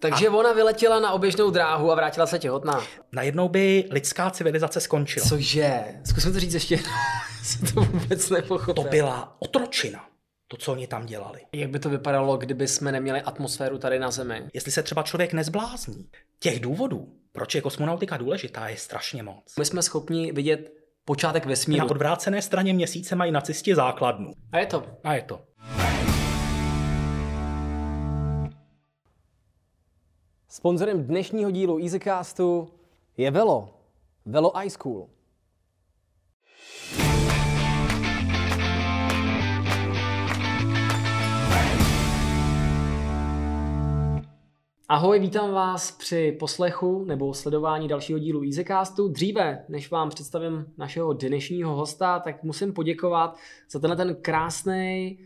Takže a... ona vyletěla na oběžnou dráhu a vrátila se těhotná. Najednou by lidská civilizace skončila. Cože? Zkusím to říct ještě jednou. to vůbec nepochopil. To byla otročina to, co oni tam dělali. Jak by to vypadalo, kdyby jsme neměli atmosféru tady na Zemi? Jestli se třeba člověk nezblázní. Těch důvodů, proč je kosmonautika důležitá, je strašně moc. My jsme schopni vidět počátek vesmíru. Na odvrácené straně měsíce mají nacisti základnu. A je to. A je to. Sponzorem dnešního dílu EasyCastu je Velo. Velo iSchool. Ahoj, vítám vás při poslechu nebo sledování dalšího dílu EasyCastu. Dříve, než vám představím našeho dnešního hosta, tak musím poděkovat za tenhle ten krásný,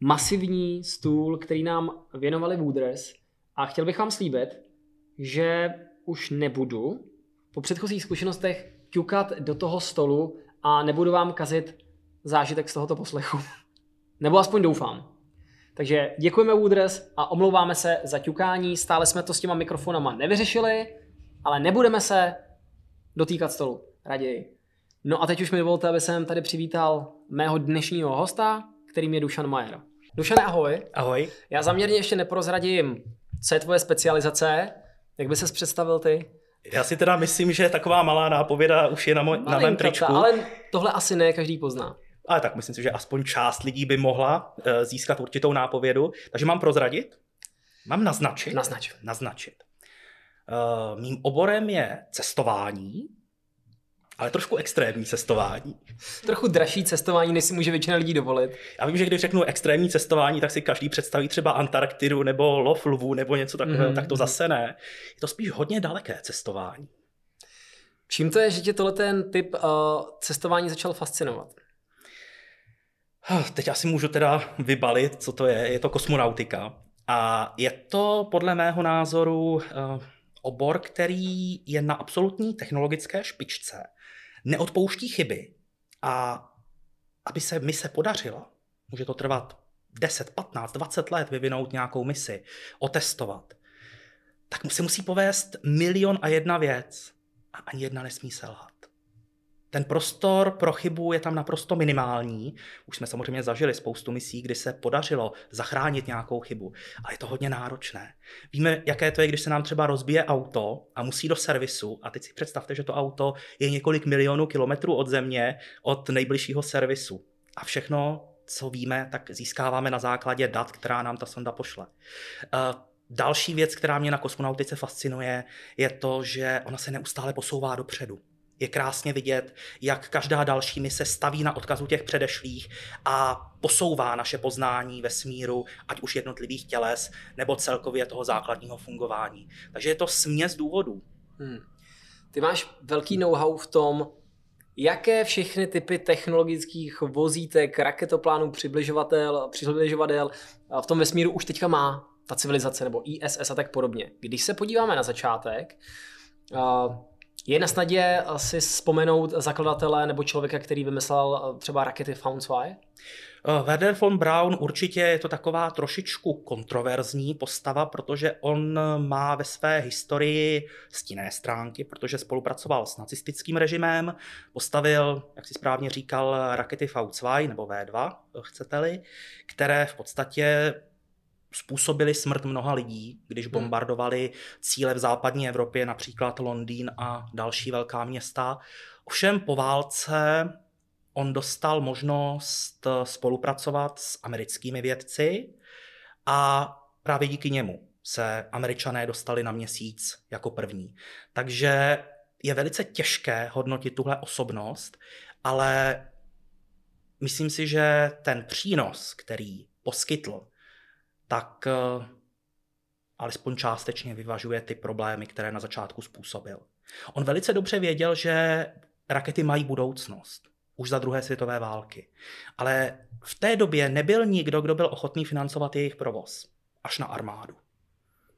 masivní stůl, který nám věnovali Wooders. A chtěl bych vám slíbit, že už nebudu po předchozích zkušenostech ťukat do toho stolu a nebudu vám kazit zážitek z tohoto poslechu. Nebo aspoň doufám. Takže děkujeme Woodress a omlouváme se za ťukání. Stále jsme to s těma mikrofonama nevyřešili, ale nebudeme se dotýkat stolu. Raději. No a teď už mi dovolte, aby jsem tady přivítal mého dnešního hosta, kterým je Dušan Majer. Dušan, ahoj. Ahoj. Já zaměrně ještě neprozradím, co je tvoje specializace. Jak by ses představil ty? Já si teda myslím, že taková malá nápověda už je na, moj, na mém tričku. Ale tohle asi ne každý pozná ale tak myslím si, že aspoň část lidí by mohla uh, získat určitou nápovědu. Takže mám prozradit? Mám naznačit? Naznač. Naznačit. Uh, mým oborem je cestování, ale trošku extrémní cestování. Trochu dražší cestování, než si může většina lidí dovolit. Já vím, že když řeknu extrémní cestování, tak si každý představí třeba Antarktidu nebo lov lvů nebo něco takového, mm-hmm. tak to zase ne. Je to spíš hodně daleké cestování. Čím to je, že tě tohle ten typ uh, cestování začal fascinovat? Teď asi můžu teda vybalit, co to je. Je to kosmonautika. A je to podle mého názoru eh, obor, který je na absolutní technologické špičce, neodpouští chyby a aby se mise podařila, může to trvat 10, 15, 20 let vyvinout nějakou misi, otestovat, tak se musí povést milion a jedna věc a ani jedna nesmí selhat. Ten prostor pro chybu je tam naprosto minimální. Už jsme samozřejmě zažili spoustu misí, kdy se podařilo zachránit nějakou chybu, ale je to hodně náročné. Víme, jaké to je, když se nám třeba rozbije auto a musí do servisu a teď si představte, že to auto je několik milionů kilometrů od země, od nejbližšího servisu. A všechno, co víme, tak získáváme na základě dat, která nám ta sonda pošle. Uh, Další věc, která mě na kosmonautice fascinuje, je to, že ona se neustále posouvá dopředu je krásně vidět, jak každá další mise staví na odkazu těch předešlých a posouvá naše poznání ve smíru, ať už jednotlivých těles, nebo celkově toho základního fungování. Takže je to směs důvodů. Hmm. Ty máš velký know-how v tom, jaké všechny typy technologických vozítek, raketoplánů, přibližovatel, přibližovadel v tom vesmíru už teďka má ta civilizace nebo ISS a tak podobně. Když se podíváme na začátek, je na snadě si vzpomenout zakladatele nebo člověka, který vymyslel eh, třeba rakety Faunsway? Eh, Werner von Braun určitě je to taková trošičku kontroverzní postava, protože on má ve své historii stinné stránky, protože spolupracoval s nacistickým režimem, postavil, jak si správně říkal, rakety V2 nebo V2, chcete-li, které v podstatě způsobili smrt mnoha lidí, když hmm. bombardovali cíle v západní Evropě, například Londýn a další velká města. Ovšem po válce on dostal možnost spolupracovat s americkými vědci a právě díky němu se američané dostali na měsíc jako první. Takže je velice těžké hodnotit tuhle osobnost, ale myslím si, že ten přínos, který poskytl tak eh, alespoň částečně vyvažuje ty problémy, které na začátku způsobil. On velice dobře věděl, že rakety mají budoucnost už za druhé světové války. Ale v té době nebyl nikdo, kdo byl ochotný financovat jejich provoz, až na armádu.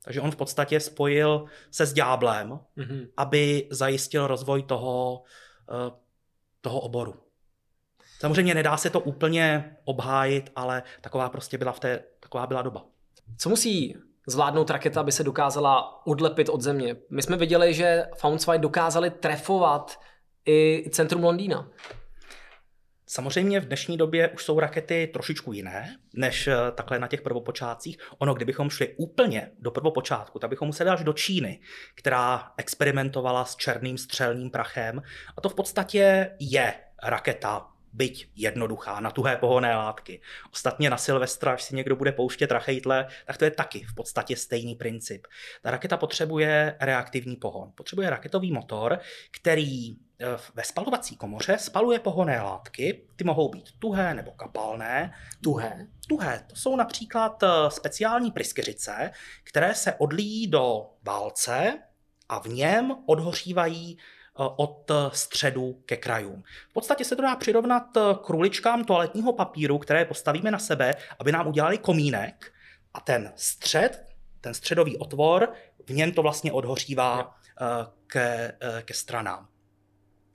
Takže on v podstatě spojil se s ďáblem, mm-hmm. aby zajistil rozvoj toho, eh, toho oboru. Samozřejmě nedá se to úplně obhájit, ale taková prostě byla v té, taková byla doba. Co musí zvládnout raketa, aby se dokázala odlepit od země. My jsme viděli, že Founsfight dokázali trefovat i centrum Londýna. Samozřejmě v dnešní době už jsou rakety trošičku jiné, než eh, takhle na těch prvopočátcích. Ono, kdybychom šli úplně do prvopočátku, tak bychom museli až do Číny, která experimentovala s černým střelným prachem. A to v podstatě je raketa byť jednoduchá, na tuhé pohonné látky. Ostatně na Silvestra, až si někdo bude pouštět rachejtle, tak to je taky v podstatě stejný princip. Ta raketa potřebuje reaktivní pohon. Potřebuje raketový motor, který e, ve spalovací komoře spaluje pohonné látky, ty mohou být tuhé nebo kapalné. Tuhé? Tuhé, to jsou například e, speciální pryskyřice, které se odlíjí do válce a v něm odhořívají Eh, od eh, středu ke krajům. V podstatě se to dá přirovnat eh, k ruličkám toaletního papíru, které postavíme na sebe, aby nám udělali komínek a ten střed, ten středový otvor, v něm to vlastně odhořívá ke, ke stranám.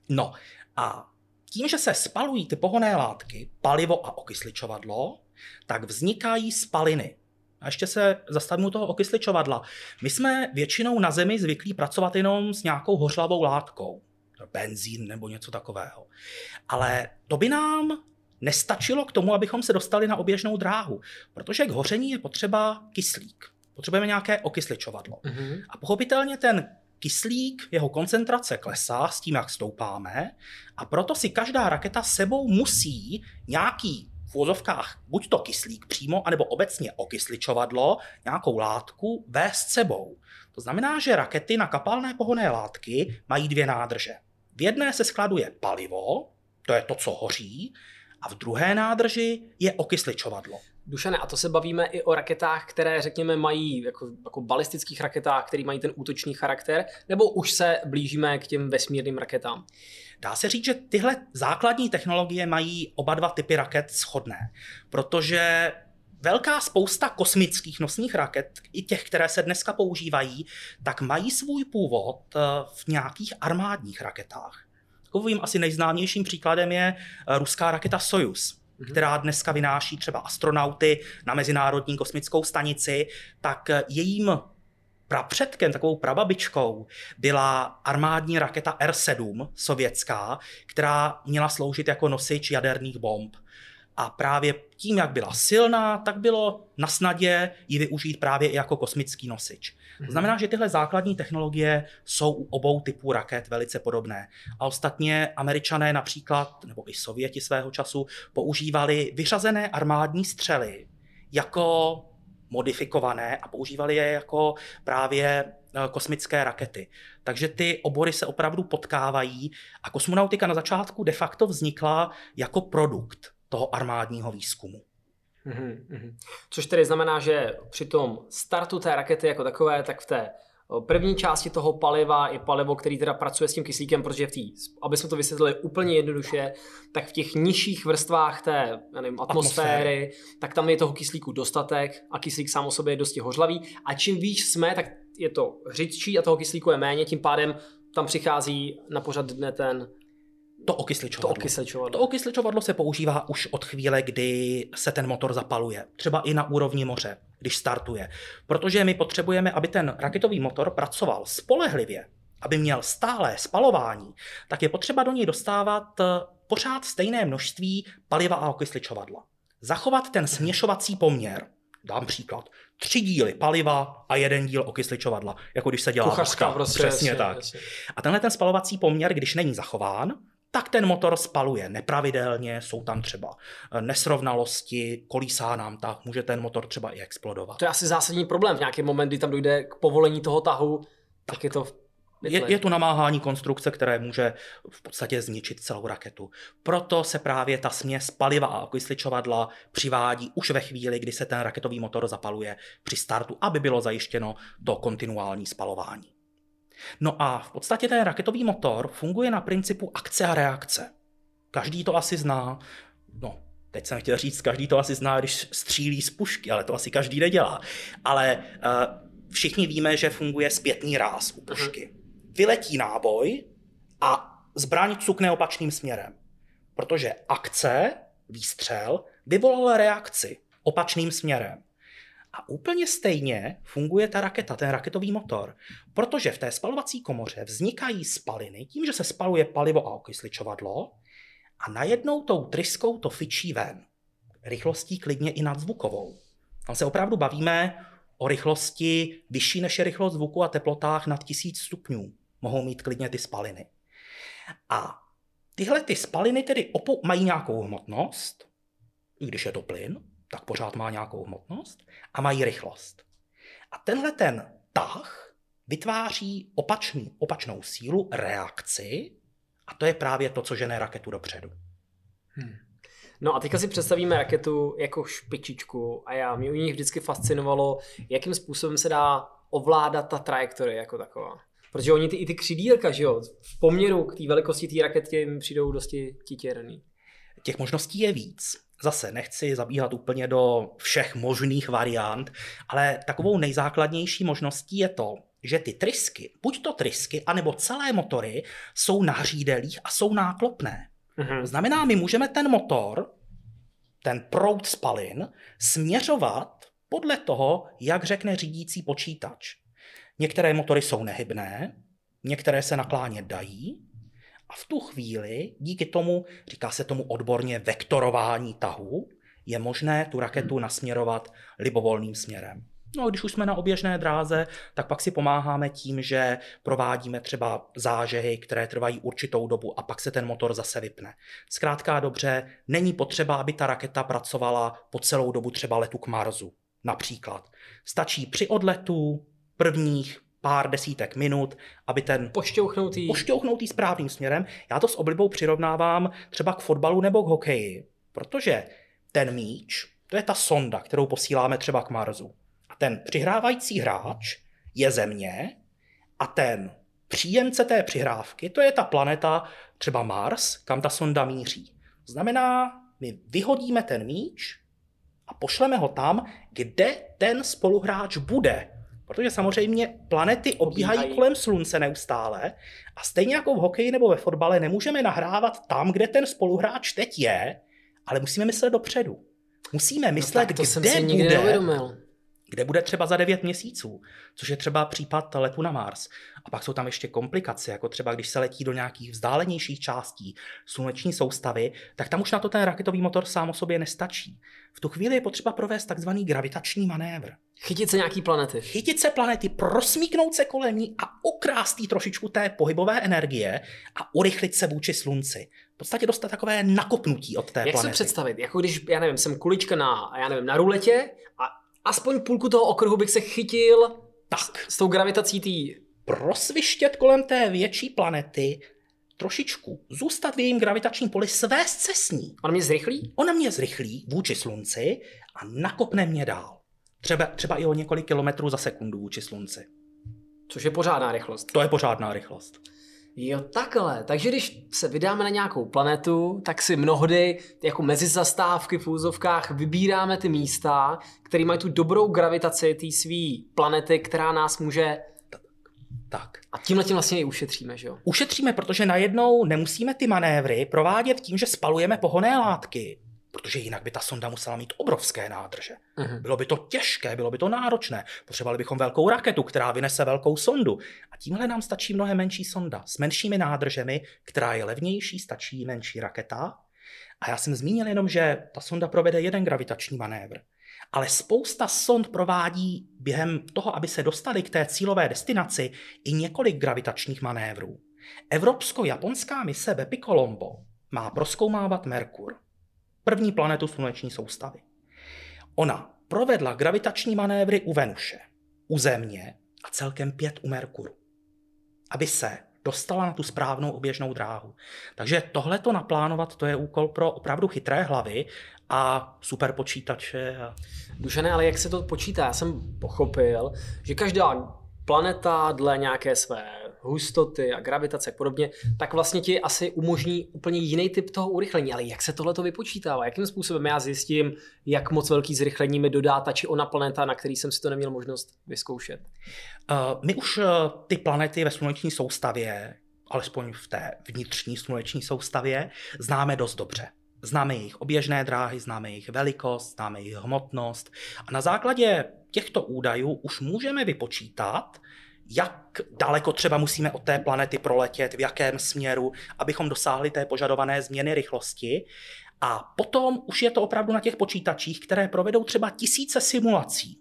No a tím, že se spalují ty pohonné látky, palivo a okysličovadlo, tak vznikají spaliny. A ještě se zastavím u toho okysličovadla. My jsme většinou na Zemi zvyklí pracovat jenom s nějakou hořlavou látkou. Benzín nebo něco takového. Ale to by nám nestačilo k tomu, abychom se dostali na oběžnou dráhu, protože k hoření je potřeba kyslík. Potřebujeme nějaké okysličovadlo. Mm-hmm. A pochopitelně ten kyslík, jeho koncentrace klesá s tím, jak stoupáme, a proto si každá raketa sebou musí nějaký v úzovkách buď to kyslík přímo, anebo obecně okysličovadlo, nějakou látku vést sebou. To znamená, že rakety na kapalné pohonné látky mají dvě nádrže. V jedné se skladuje palivo, to je to, co hoří, a v druhé nádrži je okysličovadlo. Dušane, a to se bavíme i o raketách, které, řekněme, mají jako, jako balistických raketách, které mají ten útočný charakter, nebo už se blížíme k těm vesmírným raketám? Dá se říct, že tyhle základní technologie mají oba dva typy raket shodné, protože velká spousta kosmických nosních raket, i těch, které se dneska používají, tak mají svůj původ eh, v nějakých armádních raketách. Takovým asi nejznámějším příkladem je eh, ruská raketa Soyuz, mhm. která dneska vynáší třeba astronauty na Mezinárodní kosmickou stanici, tak jejím prapředkem, takovou prababičkou, byla armádní raketa R-7 sovětská, která měla sloužit jako nosič jaderných bomb. A právě tím, jak byla silná, tak bylo na snadě ji využít právě i jako kosmický nosič. To mhm. znamená, že tyhle základní technologie jsou u obou typů raket velice podobné. A ostatně američané například, nebo i sověti svého času, používali vyřazené armádní střely jako modifikované a používali je jako právě eh, kosmické rakety. Takže ty obory se opravdu potkávají a kosmonautika na začátku de facto vznikla jako produkt toho armádního výzkumu. Mm-hmm. Což tedy znamená, že při tom startu té rakety jako takové, tak v té první části toho paliva je palivo, který teda pracuje s tím kyslíkem, protože v tý, aby jsme to vysvětlili úplně jednoduše, tak v těch nižších vrstvách té nevím, atmosféry, atmosféry, tak tam je toho kyslíku dostatek a kyslík sám o sobě je dosti hořlavý a čím výš jsme, tak je to řidčí a toho kyslíku je méně, tím pádem tam přichází na pořad dne ten to okysličovadlo. To okysličovadlo. To okysličovadlo se používá už od chvíle, kdy se ten motor zapaluje. Třeba i na úrovni moře, když startuje. Protože my potřebujeme, aby ten raketový motor pracoval spolehlivě, aby měl stále spalování, tak je potřeba do něj dostávat eh, pořád stejné množství paliva a okysličovadla. Zachovat ten směšovací poměr. Dám příklad. Tři díly paliva a jeden díl okysličovadla, jako když se dělá Kuchařka, prostě, Přesně jasně, tak. Jasně. A tenhle ten spalovací poměr, když není zachován, tak ten motor spaluje nepravidelně, jsou tam třeba eh, nesrovnalosti, kolísá nám tak, může ten motor třeba i explodovat. To je asi zásadní problém. V nějaký moment, kdy tam dojde k povolení toho tahu, tak, tak je to je, je to namáhání konstrukce, které může v podstatě zničit celou raketu. Proto se právě ta směs paliva a okysličovadla přivádí už ve chvíli, kdy se ten raketový motor zapaluje při startu, aby bylo zajištěno to kontinuální spalování. No a v podstatě ten raketový motor funguje na principu akce a reakce. Každý to asi zná. No, teď jsem chtěl říct, každý to asi zná, když střílí z pušky, ale to asi každý nedělá. Ale uh, všichni víme, že funguje zpětný ráz u pušky. Vyletí náboj a zbraň cukne opačným směrem. Protože akce, výstřel, vyvolala reakci opačným směrem. A úplně stejně funguje ta raketa, ten raketový motor. Protože v té spalovací komoře vznikají spaliny tím, že se spaluje palivo a okysličovadlo a najednou tou tryskou to fičí ven. Rychlostí klidně i nadzvukovou. Tam se opravdu bavíme o rychlosti vyšší než je rychlost zvuku a teplotách nad 1000 stupňů. Mohou mít klidně ty spaliny. A tyhle ty spaliny tedy opou- mají nějakou hmotnost, i když je to plyn, tak pořád má nějakou hmotnost a mají rychlost. A tenhle ten tah vytváří opačný, opačnou sílu, reakci, a to je právě to, co žene raketu dopředu. Hmm. No a teďka si představíme raketu jako špičičku a já mě u nich vždycky fascinovalo, jakým způsobem se dá ovládat ta trajektorie jako taková. Protože oni ty, i ty křidílka, že jo, v poměru k té velikosti té raketky jim přijdou dosti titěrný. Těch možností je víc. Zase nechci zabíhat úplně do všech možných variant, ale takovou nejzákladnější možností je to, že ty trysky, buď to trysky, anebo celé motory jsou na hřídelích a jsou náklopné. Mm-hmm. Znamená, my můžeme ten motor, ten proud spalin, směřovat podle toho, jak řekne řídící počítač. Některé motory jsou nehybné, některé se naklánět dají, a v tu chvíli, díky tomu, říká se tomu odborně vektorování tahu, je možné tu raketu nasměrovat libovolným směrem. No a když už jsme na oběžné dráze, tak pak si pomáháme tím, že provádíme třeba zážehy, které trvají určitou dobu a pak se ten motor zase vypne. Zkrátka dobře, není potřeba, aby ta raketa pracovala po celou dobu třeba letu k Marsu. Například. Stačí při odletu prvních pár desítek minut, aby ten pošťouchnutý. pošťouchnutý správným směrem. Já to s oblibou přirovnávám třeba k fotbalu nebo k hokeji, protože ten míč, to je ta sonda, kterou posíláme třeba k Marsu. A ten přihrávající hráč je Země a ten příjemce té přihrávky, to je ta planeta, třeba Mars, kam ta sonda míří. Znamená, my vyhodíme ten míč a pošleme ho tam, kde ten spoluhráč bude. Protože samozřejmě planety obíhají Obíhají. kolem Slunce neustále a stejně jako v hokeji nebo ve fotbale nemůžeme nahrávat tam, kde ten spoluhráč teď je, ale musíme myslet dopředu. Musíme no myslet, no to kde jsem si bude, neuvědomil. Kde bude třeba za 9 měsíců, což je třeba případ letu na Mars. A pak jsou tam ještě komplikace, jako třeba když se letí do nějakých vzdálenějších částí sluneční soustavy, tak tam už na to ten raketový motor sám o sobě nestačí. V tu chvíli je potřeba provést takzvaný gravitační manévr. Chytit se nějaký planety. Chytit se planety, prosmíknout se kolem ní a ukrást jí trošičku té pohybové energie a urychlit se vůči slunci. V podstatě dostat takové nakopnutí od té Jak planety. Jak se představit? Jako když, já nevím, jsem kulička na, já nevím, na ruletě aspoň půlku toho okruhu bych se chytil tak. s, s tou gravitací tý... Prosvištět kolem té větší planety, trošičku zůstat v jejím gravitačním poli, svést se s ní. On mě zrychlí? Ona mě zrychlí vůči slunci a nakopne mě dál. Třeba, třeba i o několik kilometrů za sekundu vůči slunci. Což je pořádná rychlost. To je pořádná rychlost. Jo, takhle. Takže když se vydáme na nějakou planetu, tak si mnohdy jako mezi zastávky v úzovkách vybíráme ty místa, které mají tu dobrou gravitaci té své planety, která nás může tak. A tímhle tím vlastně i ušetříme, že jo? Ušetříme, protože najednou nemusíme ty manévry provádět tím, že spalujeme pohonné látky, protože jinak by ta sonda musela mít obrovské nádrže. Uh-huh. Bylo by to těžké, bylo by to náročné. Potřebovali bychom velkou raketu, která vynese velkou sondu. A tímhle nám stačí mnohem menší sonda s menšími nádržemi, která je levnější, stačí menší raketa. A já jsem zmínil jenom, že ta sonda provede jeden gravitační manévr. Ale spousta sond provádí během toho, aby se dostali k té cílové destinaci, i několik gravitačních manévrů. Evropsko-japonská mise Bepi Colombo má proskoumávat Merkur, první planetu sluneční soustavy. Ona provedla gravitační manévry u Venuše, u Země a celkem pět u Merkuru, aby se dostala na tu správnou oběžnou dráhu. Takže tohleto naplánovat, to je úkol pro opravdu chytré hlavy a super počítače. A... Dušané, ale jak se to počítá? Já jsem pochopil, že každá planeta dle nějaké své hustoty a gravitace a podobně, tak vlastně ti asi umožní úplně jiný typ toho urychlení. Ale jak se tohle to vypočítává? Jakým způsobem já zjistím, jak moc velký zrychlení mi dodá ta či ona planeta, na který jsem si to neměl možnost vyzkoušet? Uh, my už uh, ty planety ve sluneční soustavě, alespoň v té vnitřní sluneční soustavě, známe dost dobře. Známe jejich oběžné dráhy, známe jejich velikost, známe jejich hmotnost a na základě těchto údajů už můžeme vypočítat, jak daleko třeba musíme od té planety proletět, v jakém směru, abychom dosáhli té požadované změny rychlosti. A potom už je to opravdu na těch počítačích, které provedou třeba tisíce simulací.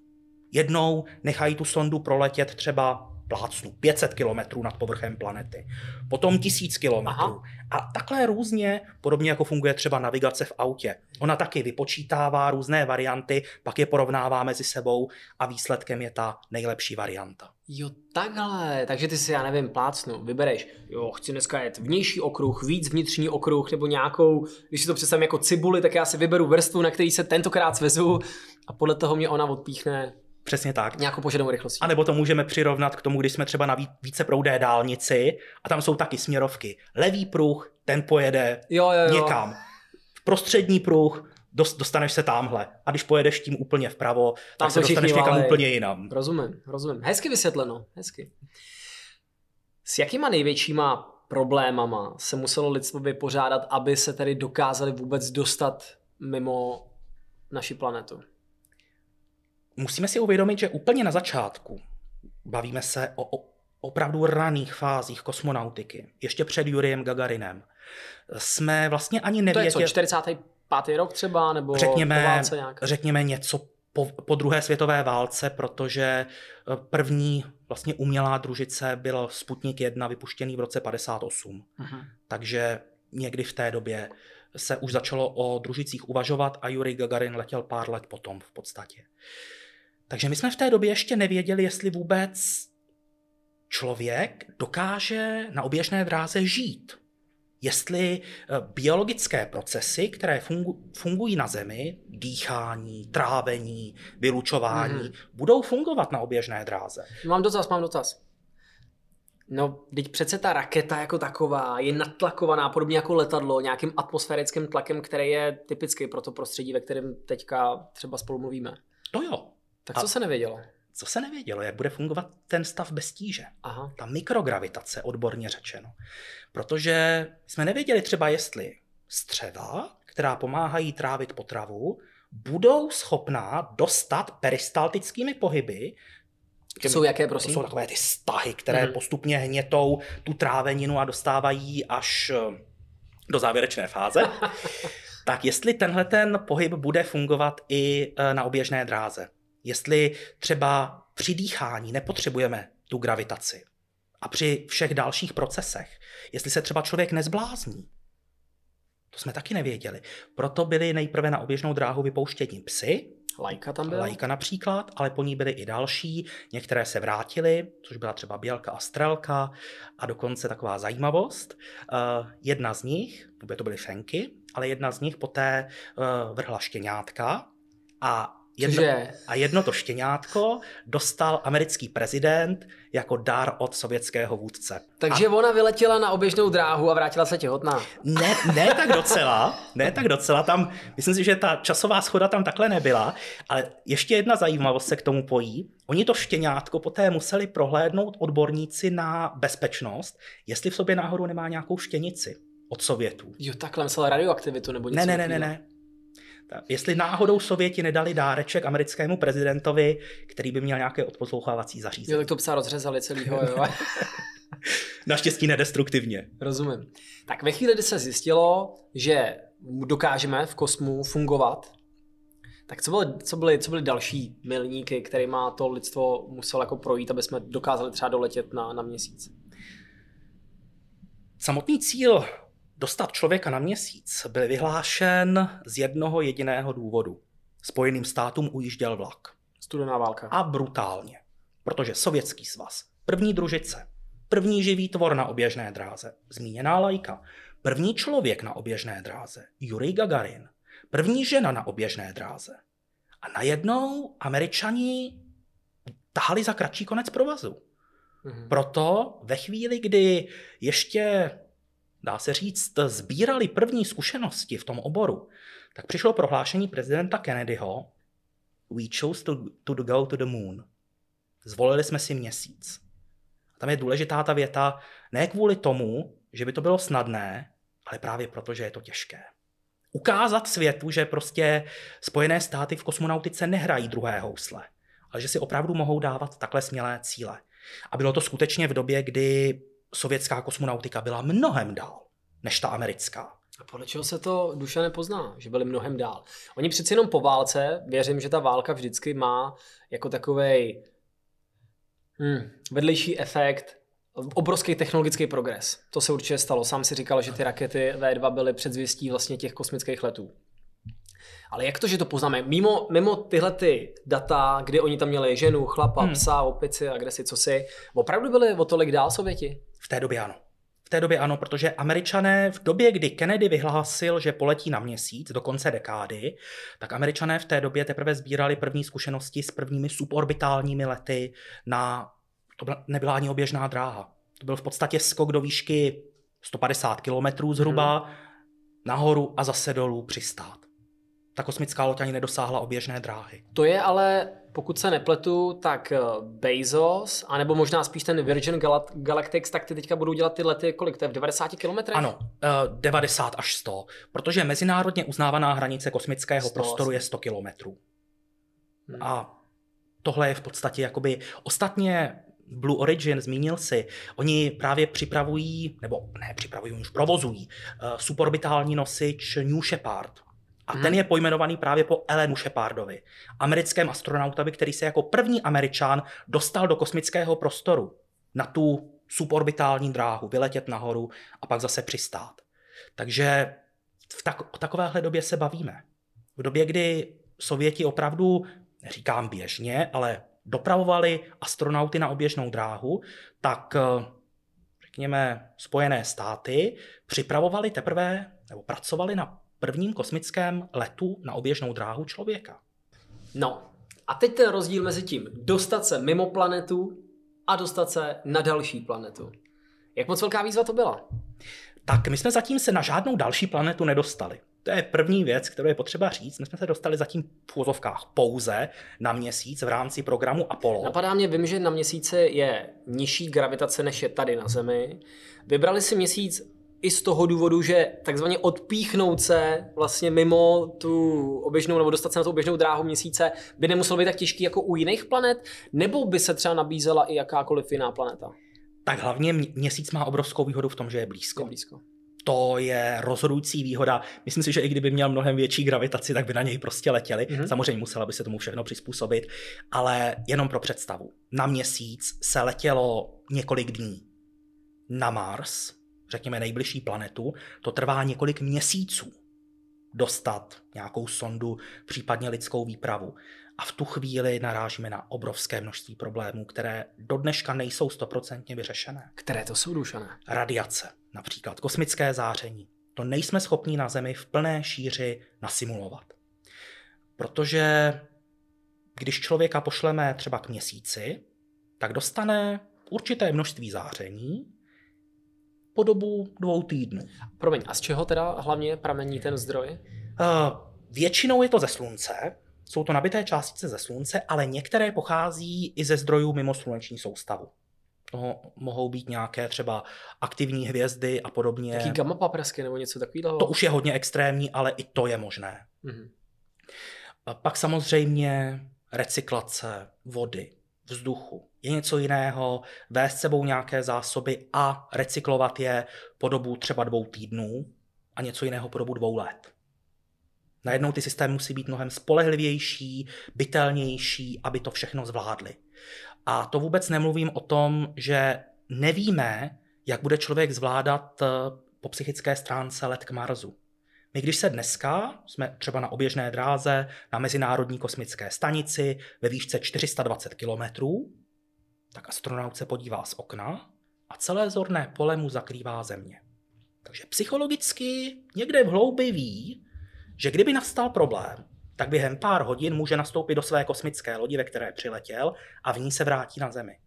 Jednou nechají tu sondu proletět třeba plácnu 500 km nad povrchem planety, potom 1000 km. A takhle různě, podobně jako funguje třeba navigace v autě. Ona taky vypočítává různé varianty, pak je porovnává mezi sebou a výsledkem je ta nejlepší varianta. Jo, takhle. Takže ty si, já nevím, plácnu, vybereš, jo, chci dneska jet vnější okruh, víc vnitřní okruh, nebo nějakou, když si to představím jako cibuli, tak já si vyberu vrstvu, na který se tentokrát svezu a podle toho mě ona odpíchne Přesně tak. Nějakou požadavou rychlosti. A nebo to můžeme přirovnat k tomu, když jsme třeba na více proudé dálnici a tam jsou taky směrovky. Levý pruh, ten pojede jo, jo, jo. někam. Prostřední pruh, dostaneš se tamhle. A když pojedeš tím úplně vpravo, tak tam se dostaneš někam ale... úplně jinam. Rozumím, rozumím. Hezky vysvětleno, hezky. S jakýma největšíma problémama se muselo lidstvo vypořádat, aby se tedy dokázali vůbec dostat mimo naši planetu? musíme si uvědomit, že úplně na začátku bavíme se o, o opravdu raných fázích kosmonautiky, ještě před Juriem Gagarinem. Jsme vlastně ani nevěděli... To je co, 45. rok třeba, nebo řekněme, po válce nějak? Řekněme něco po, po druhé světové válce, protože eh, první vlastně umělá družice byl Sputnik 1 vypuštěný v roce 58. Aha. Takže někdy v té době se už začalo o družicích uvažovat a Jurij Gagarin letěl pár let potom v podstatě. Takže my jsme v té době ještě nevěděli, jestli vůbec člověk dokáže na oběžné dráze žít. Jestli eh, biologické procesy, které fungují na Zemi, dýchání, trávení, vylučování, mm-hmm. budou fungovat na oběžné dráze. Mám dotaz, mám dotaz. No, teď přece ta raketa jako taková je natlakovaná podobně jako letadlo nějakým atmosférickým tlakem, který je typický pro to prostředí, ve kterém teďka třeba spolu mluvíme. To jo, tak co a se nevědělo? Co se nevědělo, jak bude fungovat ten stav bez tíže. Aha. Ta mikrogravitace, odborně řečeno. Protože jsme nevěděli třeba, jestli střeva, která pomáhají trávit potravu, budou schopná dostat peristaltickými pohyby Těmi, jsou jaké, prosím? To jsou takové ty stahy, které mm. postupně hnětou tu tráveninu a dostávají až eh, do závěrečné fáze. tak jestli tenhle ten pohyb bude fungovat i eh, na oběžné dráze jestli třeba při dýchání nepotřebujeme tu gravitaci a při všech dalších procesech, jestli se třeba člověk nezblázní. To jsme taky nevěděli. Proto byly nejprve na oběžnou dráhu vypouštění psy, Lajka tam byla? Lajka například, ale po ní byly i další. Některé se vrátily, což byla třeba Bělka a Strelka a dokonce taková zajímavost. Uh, jedna z nich, to byly fenky, ale jedna z nich poté uh, vrhla štěňátka a Jedno, a jedno to štěňátko dostal americký prezident jako dar od sovětského vůdce. Takže a... ona vyletěla na oběžnou dráhu a vrátila se těhotná. Ne, ne tak docela, ne tak docela, tam, myslím si, že ta časová schoda tam takhle nebyla, ale ještě jedna zajímavost se k tomu pojí. Oni to štěňátko poté museli prohlédnout odborníci na bezpečnost, jestli v sobě náhodou nemá nějakou štěnici od Sovětů. Jo, takhle myslel radioaktivitu nebo něco Ne, ne, ne, ne, ne. Jestli náhodou Sověti nedali dáreček americkému prezidentovi, který by měl nějaké odposlouchávací zařízení. Jo, tak to psa rozřezali celýho, jo. Naštěstí nedestruktivně. Rozumím. Tak ve chvíli, kdy se zjistilo, že dokážeme v kosmu fungovat, tak co byly, co byly, co byly další milníky, kterými to lidstvo muselo jako projít, aby jsme dokázali třeba doletět na, na měsíc? Samotný cíl Dostat člověka na měsíc byl vyhlášen z jednoho jediného důvodu. Spojeným státům ujížděl vlak. Studená válka. A brutálně. Protože Sovětský svaz, první družice, první živý tvor na oběžné dráze, zmíněná lajka, první člověk na oběžné dráze, Yuri Gagarin, první žena na oběžné dráze. A najednou američani tahali za kratší konec provazu. Mhm. Proto ve chvíli, kdy ještě dá se říct, sbírali první zkušenosti v tom oboru, tak přišlo prohlášení prezidenta Kennedyho We chose to, to go to the moon. Zvolili jsme si měsíc. A tam je důležitá ta věta, ne kvůli tomu, že by to bylo snadné, ale právě proto, že je to těžké. ukázat světu, že prostě Spojené státy v kosmonautice nehrají druhé housle, ale že si opravdu mohou dávat takhle smělé cíle. A bylo to skutečně v době, kdy sovětská kosmonautika byla mnohem dál než ta americká. A podle čeho se to duša nepozná, že byli mnohem dál? Oni přeci jenom po válce, věřím, že ta válka vždycky má jako takový hmm, vedlejší efekt obrovský technologický progres. To se určitě stalo. Sám si říkal, že ty rakety V2 byly předzvěstí vlastně těch kosmických letů. Ale jak to, že to poznáme? Mimo, mimo tyhle ty data, kdy oni tam měli ženu, chlapa, hmm. psa, opici a kde si, co si, opravdu byli o tolik dál Sověti? V té době ano. V té době ano, protože američané v době, kdy Kennedy vyhlásil, že poletí na měsíc do konce dekády, tak američané v té době teprve sbírali první zkušenosti s prvními suborbitálními lety na, to nebyla ani oběžná dráha. To byl v podstatě skok do výšky 150 km zhruba, hmm. nahoru a zase dolů přistát ta kosmická loď ani nedosáhla oběžné dráhy. To je ale, pokud se nepletu, tak eh, Bezos, anebo možná spíš ten Virgin Galactic, tak ty teďka budou dělat ty lety kolik? To je v 90 km? Ano, 90 eh, až 100, protože mezinárodně uznávaná hranice kosmického 100 prostoru je 100 km. Hmm. A tohle je v podstatě jakoby ostatně Blue Origin, zmínil si, oni právě připravují, nebo ne připravují, už provozují uh, suborbitální nosič New Shepard, a hmm. ten je pojmenovaný právě po Elenu Shepardovi, americkém astronautovi, který se jako první američan dostal do kosmického prostoru na tu suborbitální dráhu, vyletět nahoru a pak zase přistát. Takže v tak, o takovéhle době se bavíme. V době, kdy Sověti opravdu, neříkám běžně, ale dopravovali astronauty na oběžnou dráhu, tak eh, řekněme Spojené státy připravovali teprve nebo pracovali na prvním kosmickém letu na oběžnou dráhu člověka. No, a teď ten rozdíl mezi tím dostat se mimo planetu a dostat se na další planetu. Jak moc velká výzva to byla? Tak my jsme zatím se na žádnou další planetu nedostali. To je první věc, kterou je potřeba říct. My jsme se dostali zatím v úzovkách pouze na měsíc v rámci programu Apollo. Napadá mě, vím, že na měsíci je nižší gravitace, než je tady na Zemi. Vybrali si měsíc i z toho důvodu, že takzvaně odpíchnout se vlastně mimo tu oběžnou nebo dostat se na tu oběžnou dráhu měsíce by nemuselo být tak těžký jako u jiných planet, nebo by se třeba nabízela i jakákoliv jiná planeta? Tak hlavně měsíc má obrovskou výhodu v tom, že je blízko. Je blízko. To je rozhodující výhoda. Myslím si, že i kdyby měl mnohem větší gravitaci, tak by na něj prostě letěli. Mm-hmm. Samozřejmě musela by se tomu všechno přizpůsobit, ale jenom pro představu. Na měsíc se letělo několik dní. Na Mars řekněme nejbližší planetu, to trvá několik měsíců dostat nějakou sondu, případně lidskou výpravu. A v tu chvíli narážíme na obrovské množství problémů, které do dneška nejsou stoprocentně vyřešené. Které to jsou, Dušané? Radiace, například kosmické záření. To nejsme schopni na Zemi v plné šíři nasimulovat. Protože když člověka pošleme třeba k měsíci, tak dostane určité množství záření, po dobu dvou týdnů. Promiň, a z čeho teda hlavně pramení ten zdroj? Uh, většinou je to ze slunce, jsou to nabité částice ze slunce, ale některé pochází i ze zdrojů mimo sluneční soustavu. To mohou být nějaké třeba aktivní hvězdy a podobně. Taký gamma paprsky nebo něco takového? To už je hodně extrémní, ale i to je možné. Mm-hmm. Pak samozřejmě recyklace vody, vzduchu, je něco jiného vést sebou nějaké zásoby a recyklovat je po dobu třeba dvou týdnů a něco jiného po dobu dvou let. Najednou ty systémy musí být mnohem spolehlivější, bytelnější, aby to všechno zvládly. A to vůbec nemluvím o tom, že nevíme, jak bude člověk zvládat eh, po psychické stránce let k Marsu. My když se dneska, jsme třeba na oběžné dráze, na Mezinárodní kosmické stanici ve výšce 420 kilometrů, tak astronaut se podívá z okna a celé zorné pole mu zakrývá země. Takže psychologicky někde v hloubi ví, že kdyby nastal problém, tak během pár hodin může nastoupit do své kosmické lodi, ve které přiletěl a v ní se vrátí na Zemi.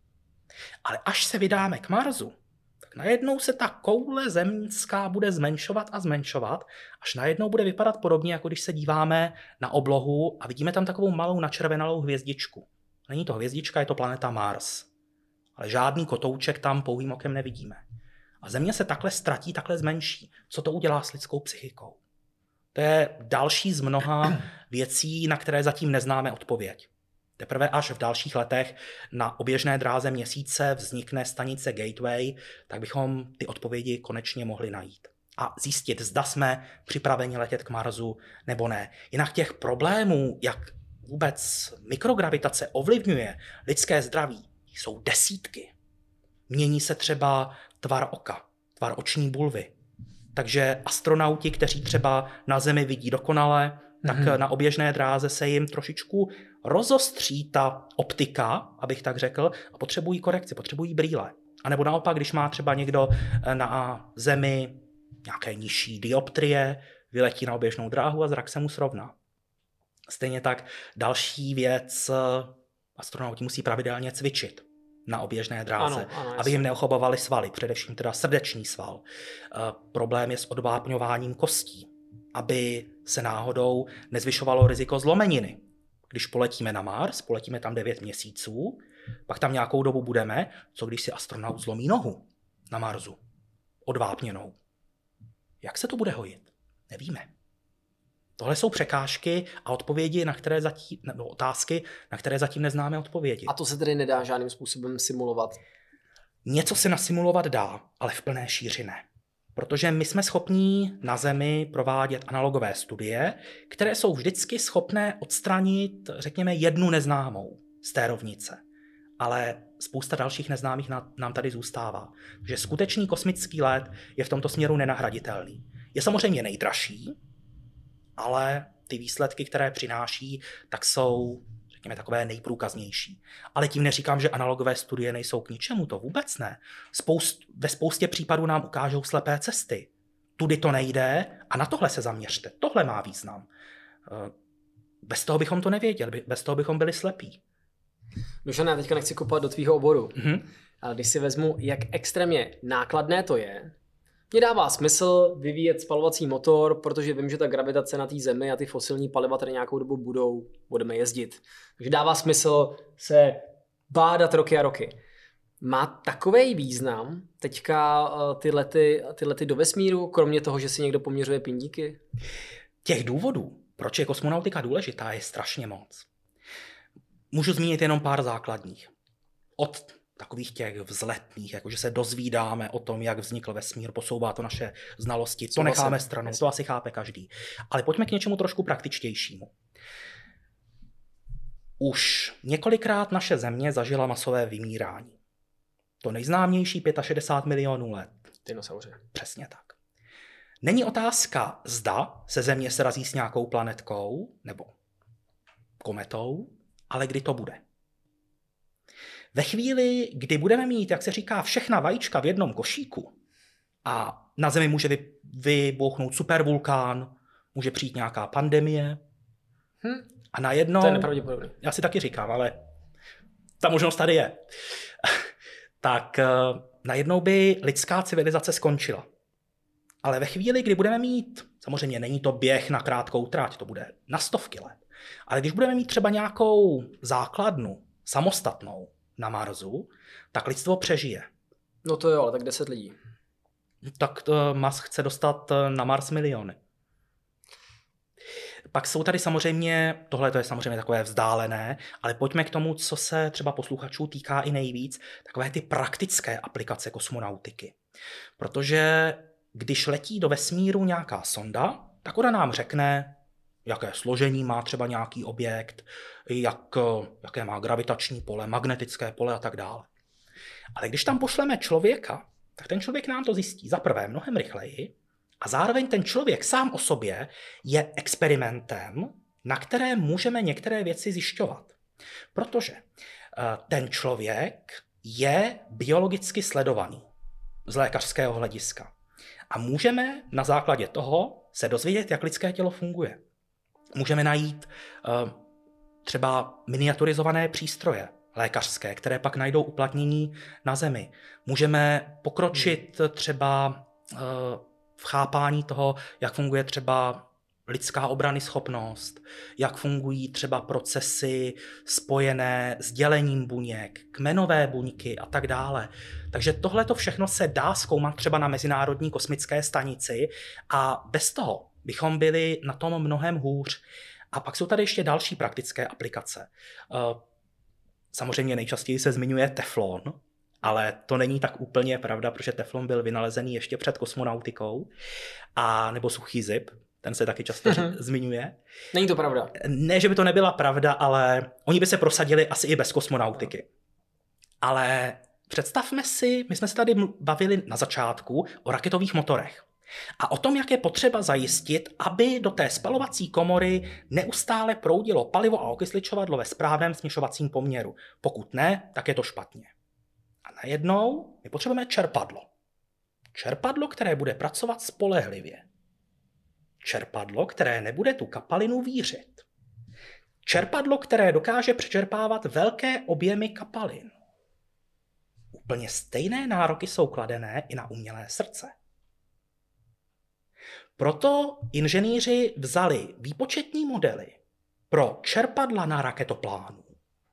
Ale až se vydáme k Marsu, tak najednou se ta koule zemská bude zmenšovat a zmenšovat, až najednou bude vypadat podobně, jako když se díváme na oblohu a vidíme tam takovou malou načervenalou hvězdičku. Není to hvězdička, je to planeta Mars ale žádný kotouček tam pouhým okem nevidíme. A země se takhle ztratí, takhle zmenší. Co to udělá s lidskou psychikou? To je další z mnoha věcí, na které zatím neznáme odpověď. Teprve až v dalších letech na oběžné dráze měsíce vznikne stanice Gateway, tak bychom ty odpovědi konečně mohli najít a zjistit, zda jsme připraveni letět k Marsu nebo ne. Jinak těch problémů, jak vůbec mikrogravitace ovlivňuje lidské zdraví, jsou desítky. Mění se třeba tvar oka, tvar oční bulvy. Takže astronauti, kteří třeba na Zemi vidí dokonale, tak mm-hmm. na oběžné dráze se jim trošičku rozostří ta optika, abych tak řekl, a potřebují korekci, potřebují brýle. A nebo naopak, když má třeba někdo eh, na Zemi nějaké nižší dioptrie, vyletí na oběžnou dráhu a zrak se mu srovná. Stejně tak další věc, astronauti musí pravidelně cvičit na oběžné dráze, ano, ano, aby jim neochobovaly svaly, především teda srdeční sval. E, problém je s odvápňováním kostí, aby se náhodou nezvyšovalo riziko zlomeniny. Když poletíme na Mars, poletíme tam 9 měsíců, pak tam nějakou dobu budeme, co když si astronaut zlomí nohu na Marsu, odvápněnou. Jak se to bude hojit? Nevíme. Tohle jsou překážky a odpovědi, na které zatím, nebo otázky, na které zatím neznáme odpovědi. A to se tedy nedá žádným způsobem simulovat? Něco se nasimulovat dá, ale v plné šíři ne. Protože my jsme schopní na Zemi provádět analogové studie, které jsou vždycky schopné odstranit, řekněme, jednu neznámou z té rovnice. Ale spousta dalších neznámých nám tady zůstává. Takže skutečný kosmický let je v tomto směru nenahraditelný. Je samozřejmě nejdražší, ale ty výsledky, které přináší, tak jsou řekněme, takové nejprůkaznější. Ale tím neříkám, že analogové studie nejsou k ničemu, to vůbec ne. Spoust, ve spoustě případů nám ukážou slepé cesty. Tudy to nejde a na tohle se zaměřte. Tohle má význam. Eh, bez toho bychom to nevěděli, bez toho bychom byli slepí. Dušan, já teďka nechci kopat do tvýho oboru, mm-hmm. ale když si vezmu, jak extrémně nákladné to je, mně dává smysl vyvíjet spalovací motor, protože vím, že ta gravitace na té zemi a ty fosilní paliva tady nějakou dobu budou, budeme jezdit. Takže dává smysl se bádat roky a roky. Má takový význam teďka eh, ty lety, ty lety do vesmíru, kromě toho, že si někdo poměřuje pindíky? Těch důvodů, proč je kosmonautika důležitá, je strašně moc. Můžu zmínit jenom pár základních. Od takových těch vzletných, jakože se dozvídáme o tom, jak vznikl vesmír, posouvá to naše znalosti, to necháme stranou, to asi chápe každý. Ale pojďme k něčemu trošku praktičtějšímu. Už několikrát naše země zažila masové vymírání. To nejznámější 65 milionů let. Dinosauři. Přesně tak. Není otázka, zda se Země srazí s nějakou planetkou nebo kometou, ale kdy to bude. Ve chvíli, kdy budeme mít, jak se říká, všechna vajíčka v jednom košíku a na Zemi může vybouchnout supervulkán, může přijít nějaká pandemie hm. a najednou... To je nepravděpodobné. Já si taky říkám, ale ta možnost tady je. tak uh, najednou by lidská civilizace skončila. Ale ve chvíli, kdy budeme mít, samozřejmě není to běh na krátkou trať, to bude na stovky let, ale když budeme mít třeba nějakou základnu samostatnou na Marsu, tak lidstvo přežije. No to jo, ale tak 10 lidí. Tak uh, Musk chce dostat eh, na Mars miliony. Pak jsou tady samozřejmě, tohle to je samozřejmě takové vzdálené, ale pojďme k tomu, co se třeba posluchačů týká i nejvíc, takové ty praktické aplikace kosmonautiky. Protože když letí do vesmíru nějaká sonda, tak ona nám řekne, jaké složení má třeba nějaký objekt, jak, jaké má gravitační pole, magnetické pole a tak dále. Ale když tam pošleme člověka, tak ten člověk nám to zjistí za prvé mnohem rychleji a zároveň ten člověk sám o sobě je experimentem, na kterém můžeme některé věci zjišťovat. Protože eh, ten člověk je biologicky sledovaný z lékařského hlediska. A můžeme na základě toho se dozvědět, jak lidské tělo funguje. Můžeme najít uh, třeba miniaturizované přístroje lékařské, které pak najdou uplatnění na Zemi. Můžeme pokročit třeba uh, v chápání toho, jak funguje třeba lidská obrany schopnost, jak fungují třeba procesy spojené s dělením buněk, kmenové buňky a tak dále. Takže tohle to všechno se dá zkoumat třeba na Mezinárodní kosmické stanici a bez toho bychom byli na tom mnohem hůř. A pak jsou tady ještě další praktické aplikace. Eh, samozřejmě nejčastěji se zmiňuje teflon, ale to není tak úplně pravda, protože teflon byl vynalezený ještě před kosmonautikou, a nebo suchý zip, ten se taky často mm-hmm. zmiňuje. Není to pravda. Ne, že by to nebyla pravda, ale oni by se prosadili asi i bez kosmonautiky. Ale představme si, my jsme se tady bavili na začátku o raketových motorech. A o tom, jak je potřeba zajistit, aby do té spalovací komory neustále proudilo palivo a okysličovadlo ve správném směšovacím poměru. Pokud ne, tak je to špatně. A najednou my potřebujeme čerpadlo. Čerpadlo, které bude pracovat spolehlivě. Čerpadlo, které nebude tu kapalinu vířit. Čerpadlo, které dokáže přečerpávat velké objemy kapalin. Úplně stejné nároky jsou kladené i na umělé srdce. Proto inženýři vzali výpočetní modely pro čerpadla na raketoplánu,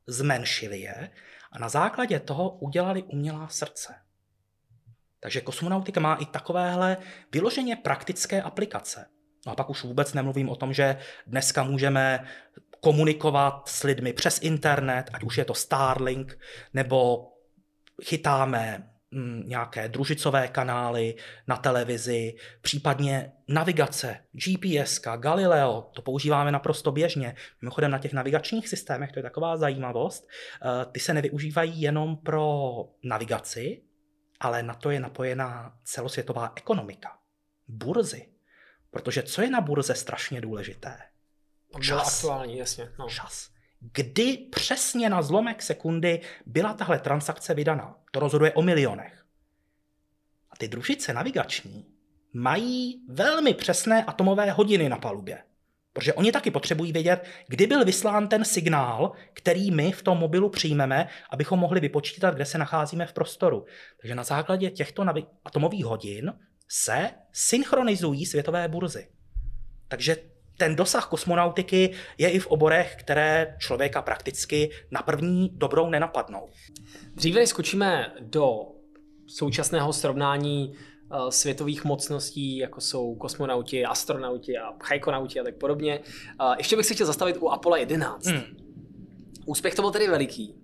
zmenšili je a na základě toho udělali umělá srdce. Takže kosmonautika má i takovéhle vyloženě praktické aplikace. No a pak už vůbec nemluvím o tom, že dneska můžeme komunikovat s lidmi přes internet, ať už je to Starlink, nebo chytáme nějaké družicové kanály na televizi, případně navigace, GPS, Galileo, to používáme naprosto běžně. Mimochodem na těch navigačních systémech, to je taková zajímavost, eh, ty se nevyužívají jenom pro navigaci, ale na to je napojená celosvětová ekonomika, burzy. Protože co je na burze strašně důležité? Čas. Aktuální, jasně. No. Čas. Kdy přesně na zlomek sekundy byla tahle transakce vydaná? To rozhoduje o milionech. A ty družice navigační mají velmi přesné atomové hodiny na palubě. Protože oni taky potřebují vědět, kdy byl vyslán ten signál, který my v tom mobilu přijmeme, abychom mohli vypočítat, kde se nacházíme v prostoru. Takže na základě těchto atomových hodin se synchronizují světové burzy. Takže ten dosah kosmonautiky je i v oborech, které člověka prakticky na první dobrou nenapadnou. Dříve skočíme do současného srovnání eh, světových mocností, jako jsou kosmonauti, astronauti a chajkonauti a tak podobně. Eh, ještě bych se chtěl zastavit u Apollo 11. Hmm. Úspěch to byl tedy veliký.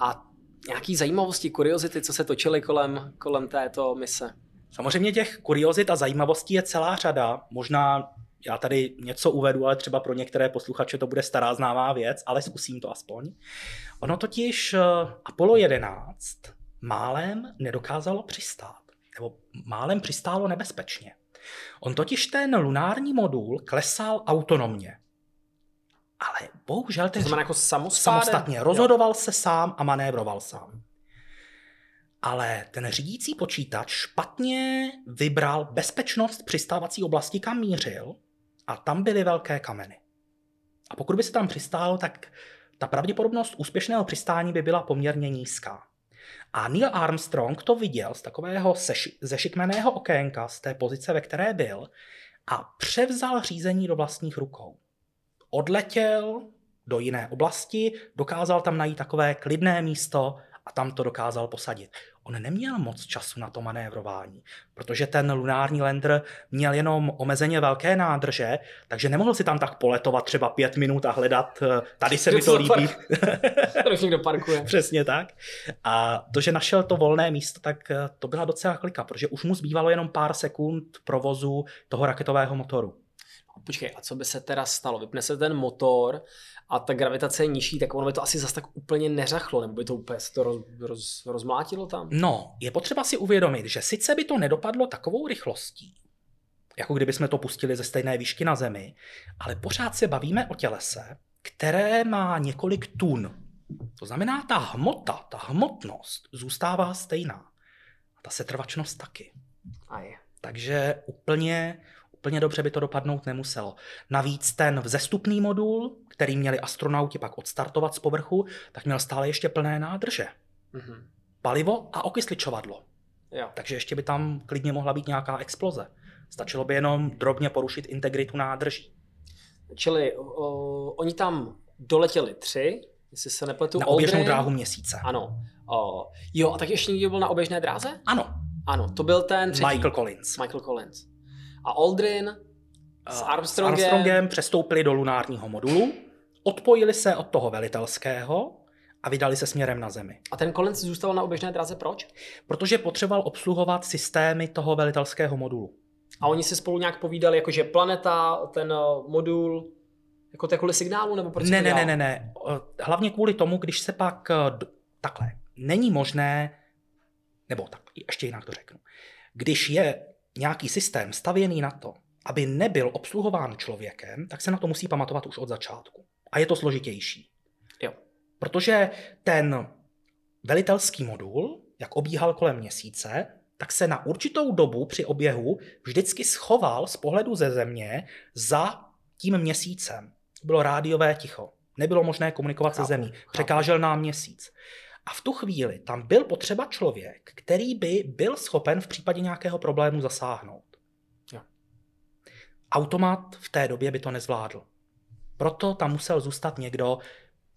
A nějaký zajímavosti, kuriozity, co se točily kolem, kolem této mise? Samozřejmě těch kuriozit a zajímavostí je celá řada. Možná já tady něco uvedu, ale třeba pro některé posluchače to bude stará známá věc, ale zkusím to aspoň. Ono totiž eh, Apollo 11 málem nedokázalo přistát, nebo málem přistálo nebezpečně. On totiž ten lunární modul klesal autonomně. Ale bohužel ten... To znamená jako samostatně. Rozhodoval jo. se sám a manévroval sám ale ten řídící počítač špatně vybral bezpečnost přistávací oblasti, kam mířil a tam byly velké kameny. A pokud by se tam přistálo, tak ta pravděpodobnost úspěšného přistání by byla poměrně nízká. A Neil Armstrong to viděl z takového zešikmeného okénka, z té pozice, ve které byl, a převzal řízení do vlastních rukou. Odletěl do jiné oblasti, dokázal tam najít takové klidné místo a tam to dokázal posadit. On neměl moc času na to manévrování, protože ten lunární lander měl jenom omezeně velké nádrže, takže nemohl si tam tak poletovat třeba pět minut a hledat, eh, tady se mi to líbí. Tady někdo parkuje. Přesně tak. A to, že našel to volné místo, tak eh, to byla docela klika, protože už mu zbývalo jenom pár sekund provozu toho raketového motoru. Počkej, a co by se teda stalo? Vypne se ten motor a ta gravitace je nižší, tak ono by to asi zase tak úplně neřachlo, nebo by to úplně to roz, roz, rozmlátilo tam? No, je potřeba si uvědomit, že sice by to nedopadlo takovou rychlostí, jako kdyby jsme to pustili ze stejné výšky na Zemi, ale pořád se bavíme o tělese, které má několik tun. To znamená, ta hmota, ta hmotnost zůstává stejná. A ta setrvačnost taky. A je. Takže úplně, úplně dobře by to dopadnout nemuselo. Navíc ten vzestupný modul, který měli astronauti pak odstartovat z povrchu, tak měl stále ještě plné nádrže. Mm-hmm. Palivo a okysličovadlo. Jo. Takže ještě by tam klidně mohla být nějaká exploze. Stačilo by jenom drobně porušit integritu nádrží. Čili o, oni tam doletěli tři, jestli se nepletu. Na oběžnou dráhu měsíce. Ano. O, jo, a tak ještě někdo byl na oběžné dráze? Ano. Ano, to byl ten třetí. Michael Collins. Michael Collins. A Aldrin S s Armstrongem. Armstrongem přestoupili do lunárního modulu, odpojili se od toho velitelského a vydali se směrem na Zemi. A ten Collins zůstal na oběžné dráze proč? Protože potřeboval obsluhovat systémy toho velitelského modulu. A oni si spolu nějak povídali, jakože planeta, ten eh, modul, jako to kvůli signálu, nebo proč Ne, ne, ne, ne, ne. Eh, Hlavně kvůli tomu, když se pak eh, takhle, není možné, nebo tak, ještě jinak to řeknu. Když je nějaký systém stavěný na to, aby nebyl obsluhován člověkem, tak se na to musí pamatovat už od začátku. A je to složitější. Jo. Protože ten velitelský modul, jak obíhal kolem měsíce, tak se na určitou dobu při oběhu vždycky schoval z pohledu ze země za tím měsícem. Bylo rádiové ticho. Nebylo možné komunikovat se Chápu, zemí. chápu. Překážel nám měsíc. A v tu chvíli tam byl potřeba člověk, který by byl schopen v případě nějakého problému zasáhnout. Jo. Automat v té době by to nezvládl. Proto tam musel zůstat někdo,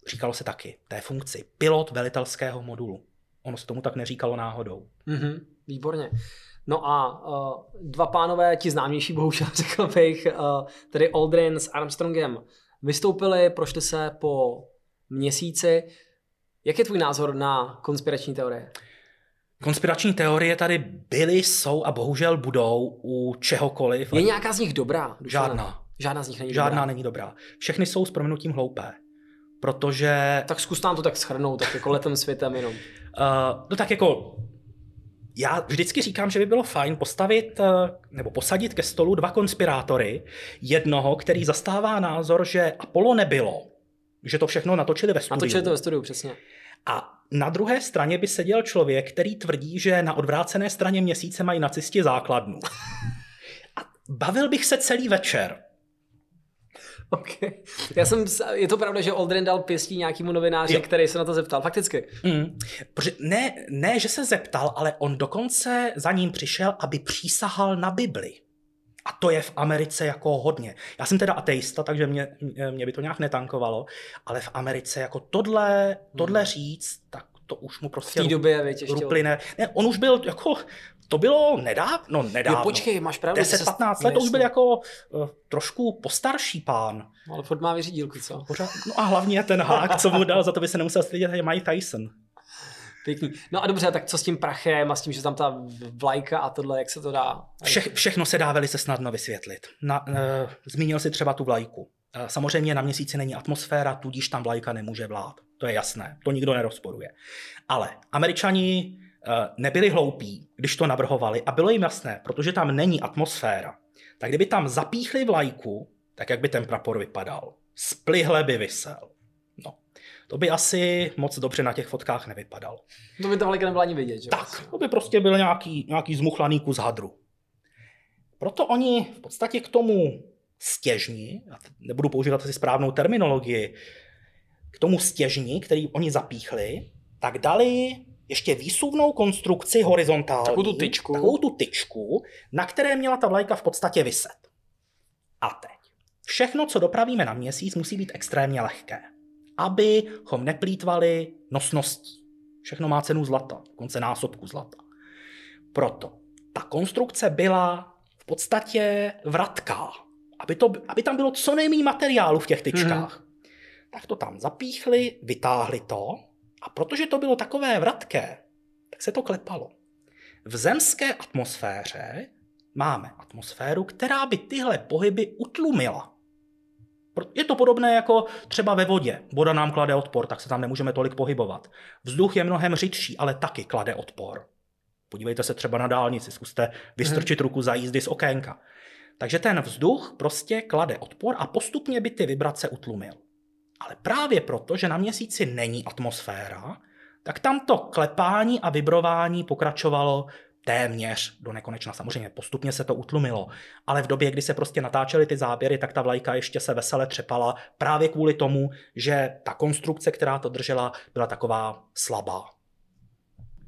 říkalo se taky, té funkci, pilot velitelského modulu. Ono se tomu tak neříkalo náhodou. Mhm, výborně. No a uh, dva pánové, ti známější bohužel řekl bych, uh, tedy Aldrin s Armstrongem, vystoupili, prošli se po měsíci. Jak je tvůj názor na konspirační teorie? Konspirační teorie tady byly, jsou a bohužel budou u čehokoliv. Je nějaká z nich dobrá? Žádná. Žádná z nich není Žádná dobrá. není dobrá. Všechny jsou s prominutím hloupé. Protože Tak zkus nám to tak schrnout, tak jako letem světem jenom. Uh, no tak jako, já vždycky říkám, že by bylo fajn postavit uh, nebo posadit ke stolu dva konspirátory. Jednoho, který zastává názor, že Apollo nebylo, že to všechno natočili ve studiu. Natočili to ve studiu, přesně. A na druhé straně by seděl člověk, který tvrdí, že na odvrácené straně měsíce mají nacisti základnu. A bavil bych se celý večer. Okay. Já jsem, je to pravda, že Aldrin dal pěstí nějakému novináři, Jo. který se na to zeptal. Fakticky. Mm. Protože ne, ne, že se zeptal, ale on dokonce za ním přišel, aby přísahal na Bibli. A to je v Americe jako hodně. Já jsem teda ateista, takže mě, mě by to nějak netankovalo, ale v Americe jako tohle, tohle říct, tak to už mu V prostě té době, věď, ještě. rupline. Ne, on už byl jako, to bylo nedávno, nedávno. Jo, počkej, máš pravdu. ty se- 10-15 let, to už byl jako uh, trošku postarší pán. Ale furt má vyřídílku, co? Pořád, no a hlavně ten hák, co mu dal, za to by se nemusel stydět, je Mike Tyson. Pěkný. No a dobře, tak co s tím prachem a s tím, že tam ta vlajka a tohle, jak se to dá? Vše, všechno se dá velice snadno vysvětlit. Na, uh, zmínil si třeba tu vlajku. Uh, samozřejmě na měsíci není atmosféra, tudíž tam vlajka nemůže vlát. To je jasné, to nikdo nerozporuje. Ale američani nebyli hloupí, když to navrhovali a bylo jim jasné, protože tam není atmosféra. Tak kdyby tam zapíchli vlajku, tak jak by ten prapor vypadal? Splihle by vysel. No, to by asi moc dobře na těch fotkách nevypadalo. To by ta vlajka nebyla ani vidět, že? Tak, to by prostě byl nějaký, nějaký zmuchlaný kus hadru. Proto oni v podstatě k tomu t- nebudu používat asi správnou terminologii, k tomu stěžni, který oni zapíchli, tak dali ještě výsuvnou konstrukci horizontální. Takovou tu tyčku. Takovou tu tyčku, na které měla ta vlajka v podstatě vyset. A teď. Všechno, co dopravíme na měsíc, musí být extrémně lehké, abychom neplýtvali nosností. Všechno má cenu zlata, dokonce násobku zlata. Proto ta konstrukce byla v podstatě vratká, aby, to, aby tam bylo co nejméně materiálu v těch tyčkách. Mm-hmm. Tak to tam zapíchli, vytáhli to a protože to bylo takové vratké, tak se to klepalo. V zemské atmosféře máme atmosféru, která by tyhle pohyby utlumila. Je to podobné jako třeba ve vodě. Voda nám klade odpor, tak se tam nemůžeme tolik pohybovat. Vzduch je mnohem řidší, ale taky klade odpor. Podívejte se třeba na dálnici, zkuste vystrčit ruku za jízdy z okénka. Takže ten vzduch prostě klade odpor a postupně by ty vibrace utlumil. Ale právě proto, že na měsíci není atmosféra, tak tam to klepání a vibrování pokračovalo téměř do nekonečna. Samozřejmě postupně se to utlumilo, ale v době, kdy se prostě natáčely ty záběry, tak ta vlajka ještě se vesele třepala právě kvůli tomu, že ta konstrukce, která to držela, byla taková slabá.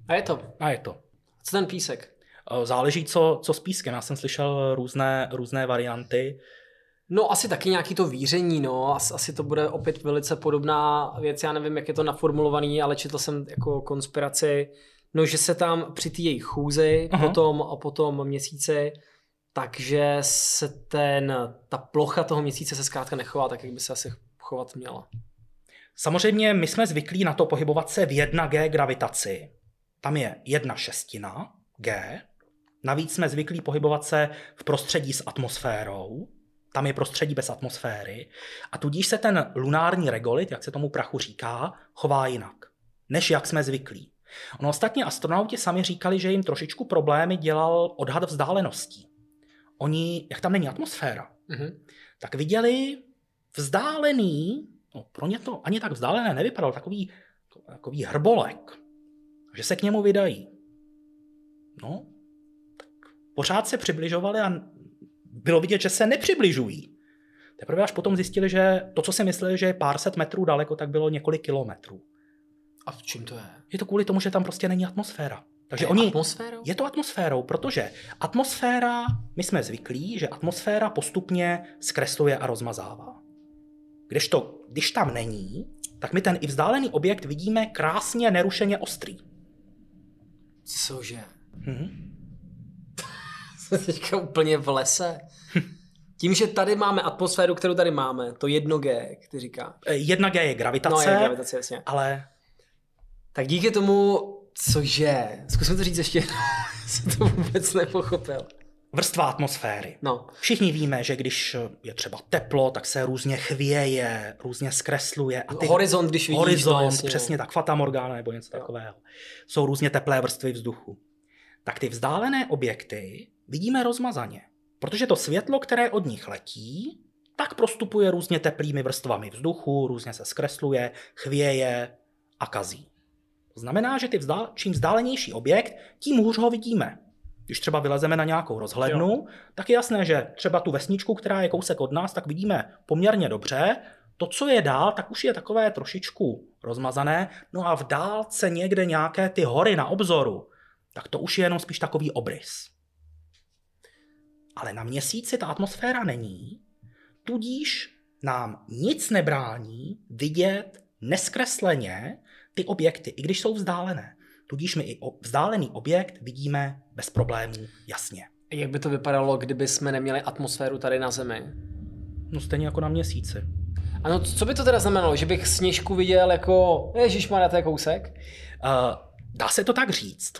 A je to. A je to. Co ten písek? Záleží, co, co s pískem. Já jsem slyšel různé, různé varianty. No asi taky nějaký to víření, no. As, asi to bude opět velice podobná věc. Já nevím, jak je to naformulovaný, ale četl jsem jako konspiraci, no že se tam při té jejich chůzi, Aha. potom, a potom měsíci, takže se ten, ta plocha toho měsíce se zkrátka nechová tak, jak by se asi chovat měla. Samozřejmě my jsme zvyklí na to pohybovat se v 1G gravitaci. Tam je jedna šestina G. Navíc jsme zvyklí pohybovat se v prostředí s atmosférou. Tam je prostředí bez atmosféry. A tudíž se ten lunární regolit, jak se tomu prachu říká, chová jinak, než jak jsme zvyklí. Ono ostatně astronauti sami říkali, že jim trošičku problémy dělal odhad vzdáleností. Oni, jak tam není atmosféra, mm-hmm. tak viděli vzdálený, no pro ně to ani tak vzdálené nevypadal, takový, takový hrbolek, že se k němu vydají. No, tak pořád se přibližovali a bylo vidět, že se nepřibližují. Teprve až potom zjistili, že to, co si mysleli, že je pár set metrů daleko, tak bylo několik kilometrů. A v čím to je? Je to kvůli tomu, že tam prostě není atmosféra. Takže je oni, atmosférou? Je to atmosférou, protože atmosféra, my jsme zvyklí, že atmosféra postupně zkresluje a rozmazává. Když, to, když tam není, tak my ten i vzdálený objekt vidíme krásně, nerušeně ostrý. Cože? Mhm. Jsme teďka úplně v lese. Tím, že tady máme atmosféru, kterou tady máme, to 1G, jak ty říká. 1G je gravitace, no, je gravitace jasně. ale... Tak díky tomu, cože, zkusím to říct ještě jednou, jsem to vůbec nepochopil. Vrstva atmosféry. No. Všichni víme, že když je třeba teplo, tak se různě chvěje, různě zkresluje. A ty, horizont, když vidíš. Horizont, no, jasně, přesně tak, fata morgana nebo něco jo. takového. Jsou různě teplé vrstvy vzduchu. Tak ty vzdálené objekty vidíme rozmazaně. Protože to světlo, které od nich letí, tak prostupuje různě teplými vrstvami vzduchu, různě se zkresluje, chvěje a kazí. To znamená, že ty vzdál, čím vzdálenější objekt, tím hůř ho vidíme. Když třeba vylezeme na nějakou rozhlednu, jo. tak je jasné, že třeba tu vesničku, která je kousek od nás, tak vidíme poměrně dobře. To, co je dál, tak už je takové trošičku rozmazané. No a v dálce někde nějaké ty hory na obzoru, tak to už je jenom spíš takový obrys. Ale na měsíci ta atmosféra není, tudíž nám nic nebrání vidět neskresleně ty objekty, i když jsou vzdálené. Tudíž my i vzdálený objekt vidíme bez problémů jasně. Jak by to vypadalo, kdyby jsme neměli atmosféru tady na Zemi? No stejně jako na měsíci. Ano, co by to teda znamenalo? Že bych sněžku viděl jako, ježiš má to je kousek? Uh, dá se to tak říct.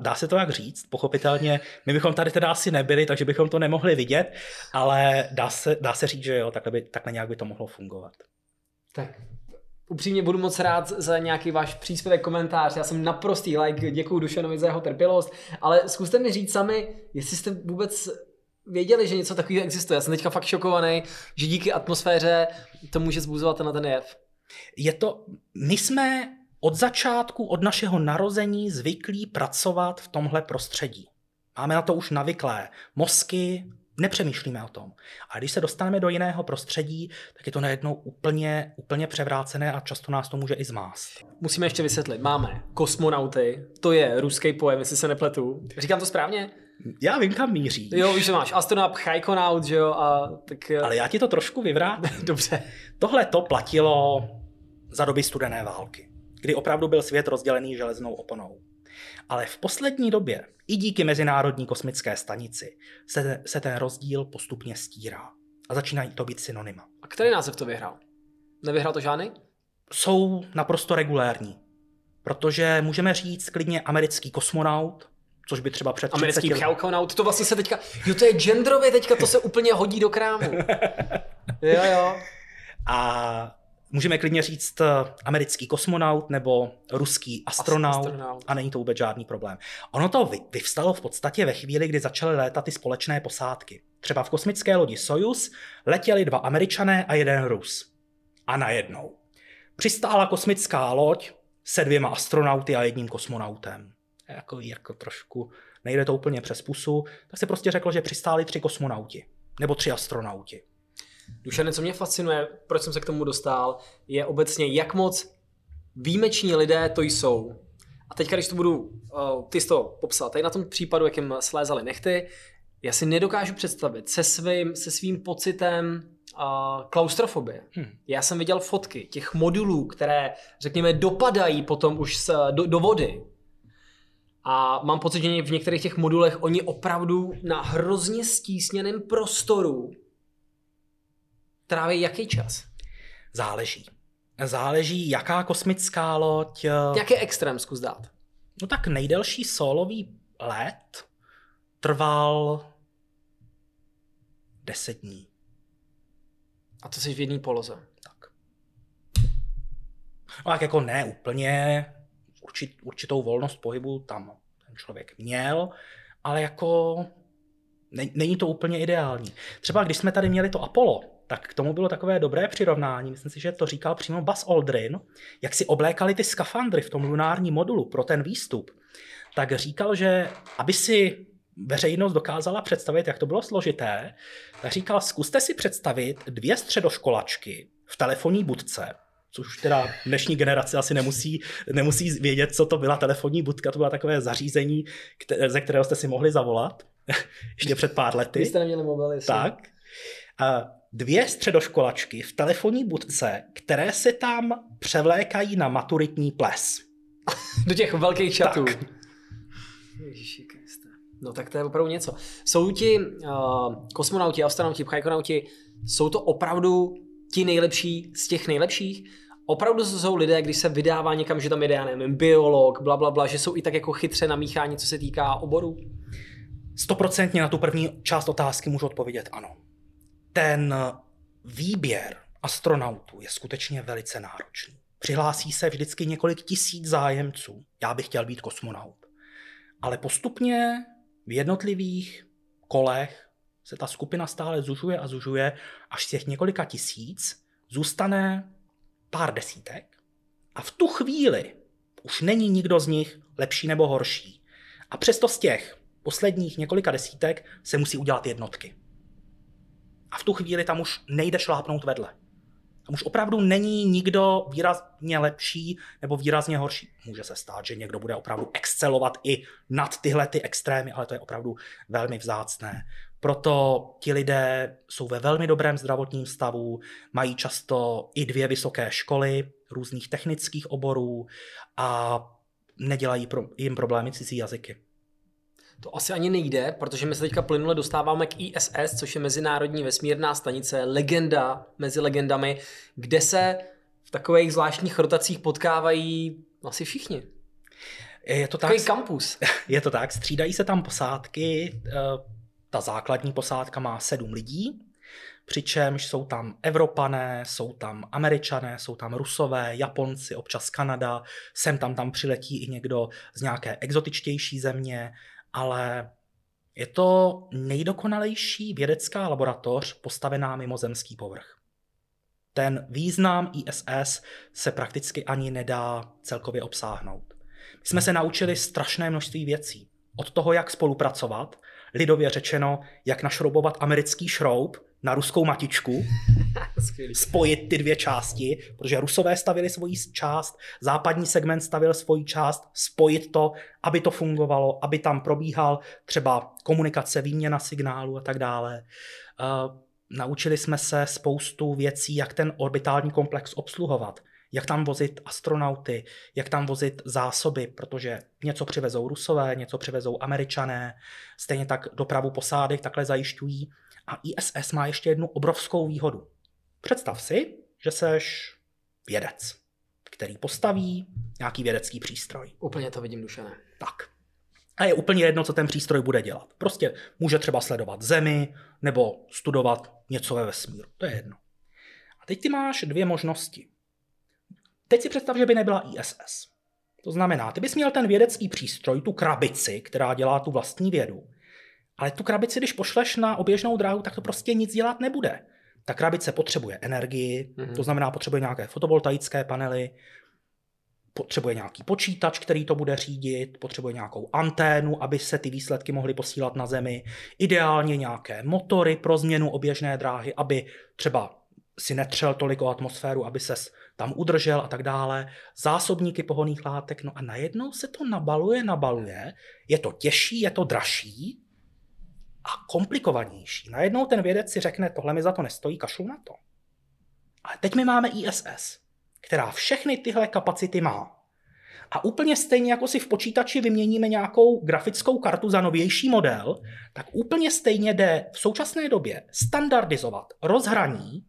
Dá, se to tak říct, pochopitelně. My bychom tady teda asi nebyli, takže bychom to nemohli vidět, ale dá se, dá se říct, že jo, takhle, by, takhle nějak by to mohlo fungovat. Tak upřímně budu moc rád za nějaký váš příspěvek, komentář. Já jsem naprostý like, děkuji Dušanovi za jeho trpělost, ale zkuste mi říct sami, jestli jste vůbec věděli, že něco takového existuje. Já jsem teďka fakt šokovaný, že díky atmosféře to může zbuzovat na ten jev. Je to, my jsme od začátku, od našeho narození zvyklí pracovat v tomhle prostředí. Máme na to už navyklé mozky, nepřemýšlíme o tom. A když se dostaneme do jiného prostředí, tak je to najednou úplně, úplně převrácené a často nás to může i zmást. Musíme ještě vysvětlit. Máme kosmonauty, to je ruský pojem, jestli se nepletu. Říkám to správně? Já vím, kam míří. Jo, víš, že máš astronaut, chajkonaut, že jo, a tak... Eh, Ale já ti to trošku vyvrátím. Dobře. Tohle to platilo za doby studené války, kdy opravdu byl svět rozdělený železnou oponou. Ale v poslední době, i díky Mezinárodní kosmické stanici, se, se ten rozdíl postupně stírá. A začínají to být synonyma. A který název to vyhrál? Nevyhrál to žádný? Jsou naprosto regulérní. Protože můžeme říct klidně americký kosmonaut, což by třeba před Americký chalkonaut, to vlastně se teďka, jo to je genderově teďka, to se úplně hodí do krámu. jo, jo. A můžeme klidně říct eh, americký kosmonaut nebo ruský astronaut, astronaut. a není to vůbec žádný problém. Ono to vyvstalo v podstatě ve chvíli, kdy začaly létat ty společné posádky. Třeba v kosmické lodi Soyuz letěli dva američané a jeden Rus. A najednou. Přistála kosmická loď se dvěma astronauty a jedním kosmonautem. Jako, jako trošku, nejde to úplně přes pusu, tak se prostě řeklo, že přistáli tři kosmonauti. Nebo tři astronauti. Dušane, co mě fascinuje, proč jsem se k tomu dostal, je obecně, jak moc výjimeční lidé to jsou. A teď, když to budu, uh, ty jsi to popsal, tady na tom případu, jak jim slézali nechty, já si nedokážu představit se svým, se svým pocitem uh, klaustrofobie. Hmm. Já jsem viděl fotky těch modulů, které, řekněme, dopadají potom už z, do, do vody. A mám pocit, že v některých těch modulech oni opravdu na hrozně stísněném prostoru tráví jaký čas? Záleží. Záleží, jaká kosmická loď. Jaký extrém zkus dát? No tak nejdelší solový let trval 10 dní. A to jsi v jedné poloze. Tak. No tak jako ne úplně, určit, určitou volnost pohybu tam ten člověk měl, ale jako ne, není to úplně ideální. Třeba když jsme tady měli to Apollo, tak k tomu bylo takové dobré přirovnání, myslím si, že to říkal přímo Buzz Aldrin, jak si oblékali ty skafandry v tom lunárním modulu pro ten výstup, tak říkal, že aby si veřejnost dokázala představit, jak to bylo složité, tak říkal, zkuste si představit dvě středoškolačky v telefonní budce, což teda dnešní generace asi nemusí, nemusí vědět, co to byla telefonní budka, to byla takové zařízení, ze kterého jste si mohli zavolat ještě před pár lety. Vy jste neměli mobil, Tak. A dvě středoškolačky v telefonní budce, které se tam převlékají na maturitní ples. Do těch velkých čatů. Tak. Ježiši No tak to je opravdu něco. Jsou ti uh, kosmonauti, astronauti, pchajkonauti, jsou to opravdu ti nejlepší z těch nejlepších? Opravdu jsou lidé, když se vydává někam, že tam jde, já nevím, biolog, bla, bla, bla, že jsou i tak jako chytře namíchání, co se týká oboru? Stoprocentně na tu první část otázky můžu odpovědět ano. Ten výběr astronautů je skutečně velice náročný. Přihlásí se vždycky několik tisíc zájemců. Já bych chtěl být kosmonaut. Ale postupně v jednotlivých kolech se ta skupina stále zužuje a zužuje, až z těch několika tisíc zůstane pár desítek a v tu chvíli už není nikdo z nich lepší nebo horší. A přesto z těch posledních několika desítek se musí udělat jednotky. A v tu chvíli tam už nejde šlápnout vedle. Tam už opravdu není nikdo výrazně lepší nebo výrazně horší. Může se stát, že někdo bude opravdu excelovat i nad tyhle ty extrémy, ale to je opravdu velmi vzácné. Proto ti lidé jsou ve velmi dobrém zdravotním stavu, mají často i dvě vysoké školy různých technických oborů a nedělají jim problémy cizí jazyky. To asi ani nejde, protože my se teďka plynule dostáváme k ISS, což je Mezinárodní vesmírná stanice, legenda mezi legendami, kde se v takových zvláštních rotacích potkávají asi všichni. Je to Takový tak, kampus. Je to tak, střídají se tam posádky, eh, ta základní posádka má sedm lidí, přičemž jsou tam Evropané, jsou tam Američané, jsou tam Rusové, Japonci, občas Kanada, sem tam tam přiletí i někdo z nějaké exotičtější země, ale je to nejdokonalejší vědecká laboratoř postavená mimo zemský povrch. Ten význam ISS se prakticky ani nedá celkově obsáhnout. My jsme se naučili strašné množství věcí. Od toho, jak spolupracovat, lidově řečeno, jak našroubovat americký šroub na ruskou matičku, spojit ty dvě části, protože Rusové stavili svoji část, západní segment stavil svoji část, spojit to, aby to fungovalo, aby tam probíhal třeba komunikace, výměna signálu a tak dále. Uh, naučili jsme se spoustu věcí, jak ten orbitální komplex obsluhovat, jak tam vozit astronauty, jak tam vozit zásoby, protože něco přivezou Rusové, něco přivezou Američané, stejně tak dopravu posádek takhle zajišťují. A ISS má ještě jednu obrovskou výhodu. Představ si, že seš vědec, který postaví nějaký vědecký přístroj. Úplně to vidím, Dušané. Tak. A je úplně jedno, co ten přístroj bude dělat. Prostě může třeba sledovat Zemi nebo studovat něco ve vesmíru. To je jedno. A teď ty máš dvě možnosti. Teď si představ, že by nebyla ISS. To znamená, ty bys měl ten vědecký přístroj, tu krabici, která dělá tu vlastní vědu, ale tu krabici, když pošleš na oběžnou dráhu, tak to prostě nic dělat nebude. Ta krabice potřebuje energii, mm-hmm. to znamená, potřebuje nějaké fotovoltaické panely, potřebuje nějaký počítač, který to bude řídit, potřebuje nějakou anténu, aby se ty výsledky mohly posílat na Zemi, ideálně nějaké motory pro změnu oběžné dráhy, aby třeba si netřel tolik o atmosféru, aby ses tam udržel a tak dále, zásobníky pohoných látek, no a najednou se to nabaluje, nabaluje, je to těžší, je to dražší a komplikovanější. Najednou ten vědec si řekne, tohle mi za to nestojí, kašlu na to. Ale teď my máme ISS, která všechny tyhle kapacity má. A úplně stejně, jako si v počítači vyměníme nějakou grafickou kartu za novější model, tak úplně stejně jde v současné době standardizovat rozhraní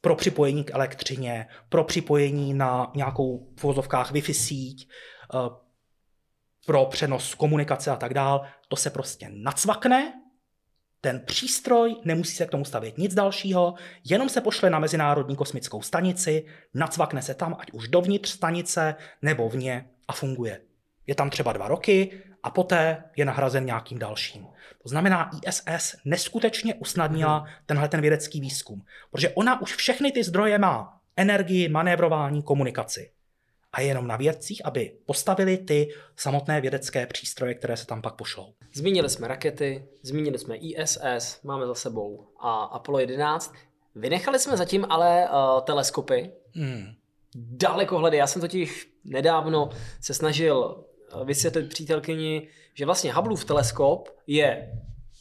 pro připojení k elektřině, pro připojení na nějakou v vozovkách Wi-Fi síť, eh, pro přenos komunikace a tak dál. To se prostě nacvakne, ten přístroj nemusí se k tomu stavět nic dalšího, jenom se pošle na Mezinárodní kosmickou stanici, nacvakne se tam, ať už dovnitř stanice nebo vně a funguje. Je tam třeba dva roky a poté je nahrazen nějakým dalším. To znamená, ISS neskutečně usnadnila hmm. tenhle ten vědecký výzkum, protože ona už všechny ty zdroje má. Energii, manévrování, komunikaci. A je jenom na vědcích, aby postavili ty samotné vědecké přístroje, které se tam pak pošlou. Zmínili jsme rakety, zmínili jsme ISS, máme za sebou a Apollo 11. Vynechali jsme zatím ale uh, teleskopy, hmm. dalekohledy. Já jsem totiž nedávno se snažil eh, vysvětlit přítelkyni, že vlastně Hubbleův teleskop je,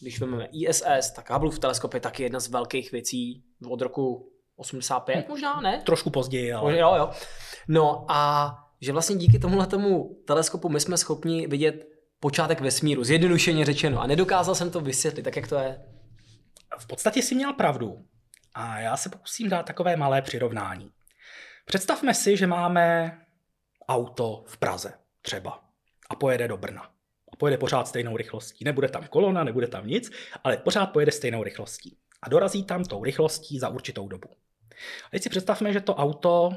když vezmeme ISS, tak Hubbleův teleskop je taky jedna z velkých věcí od roku 85 hm. možná, ne? Trošku později, ale... Jo, jo. No a že vlastně díky tomuhle tomu teleskopu my jsme schopni vidět počátek vesmíru, zjednodušeně řečeno. A nedokázal jsem to vysvětlit, tak jak to je. V podstatě si měl pravdu. A já se pokusím dát takové malé přirovnání. Představme si, že máme auto v Praze třeba a pojede do Brna. A pojede pořád stejnou rychlostí. Nebude tam kolona, nebude tam nic, ale pořád pojede stejnou rychlostí. A dorazí tam tou rychlostí za určitou dobu. A teď si představme, že to auto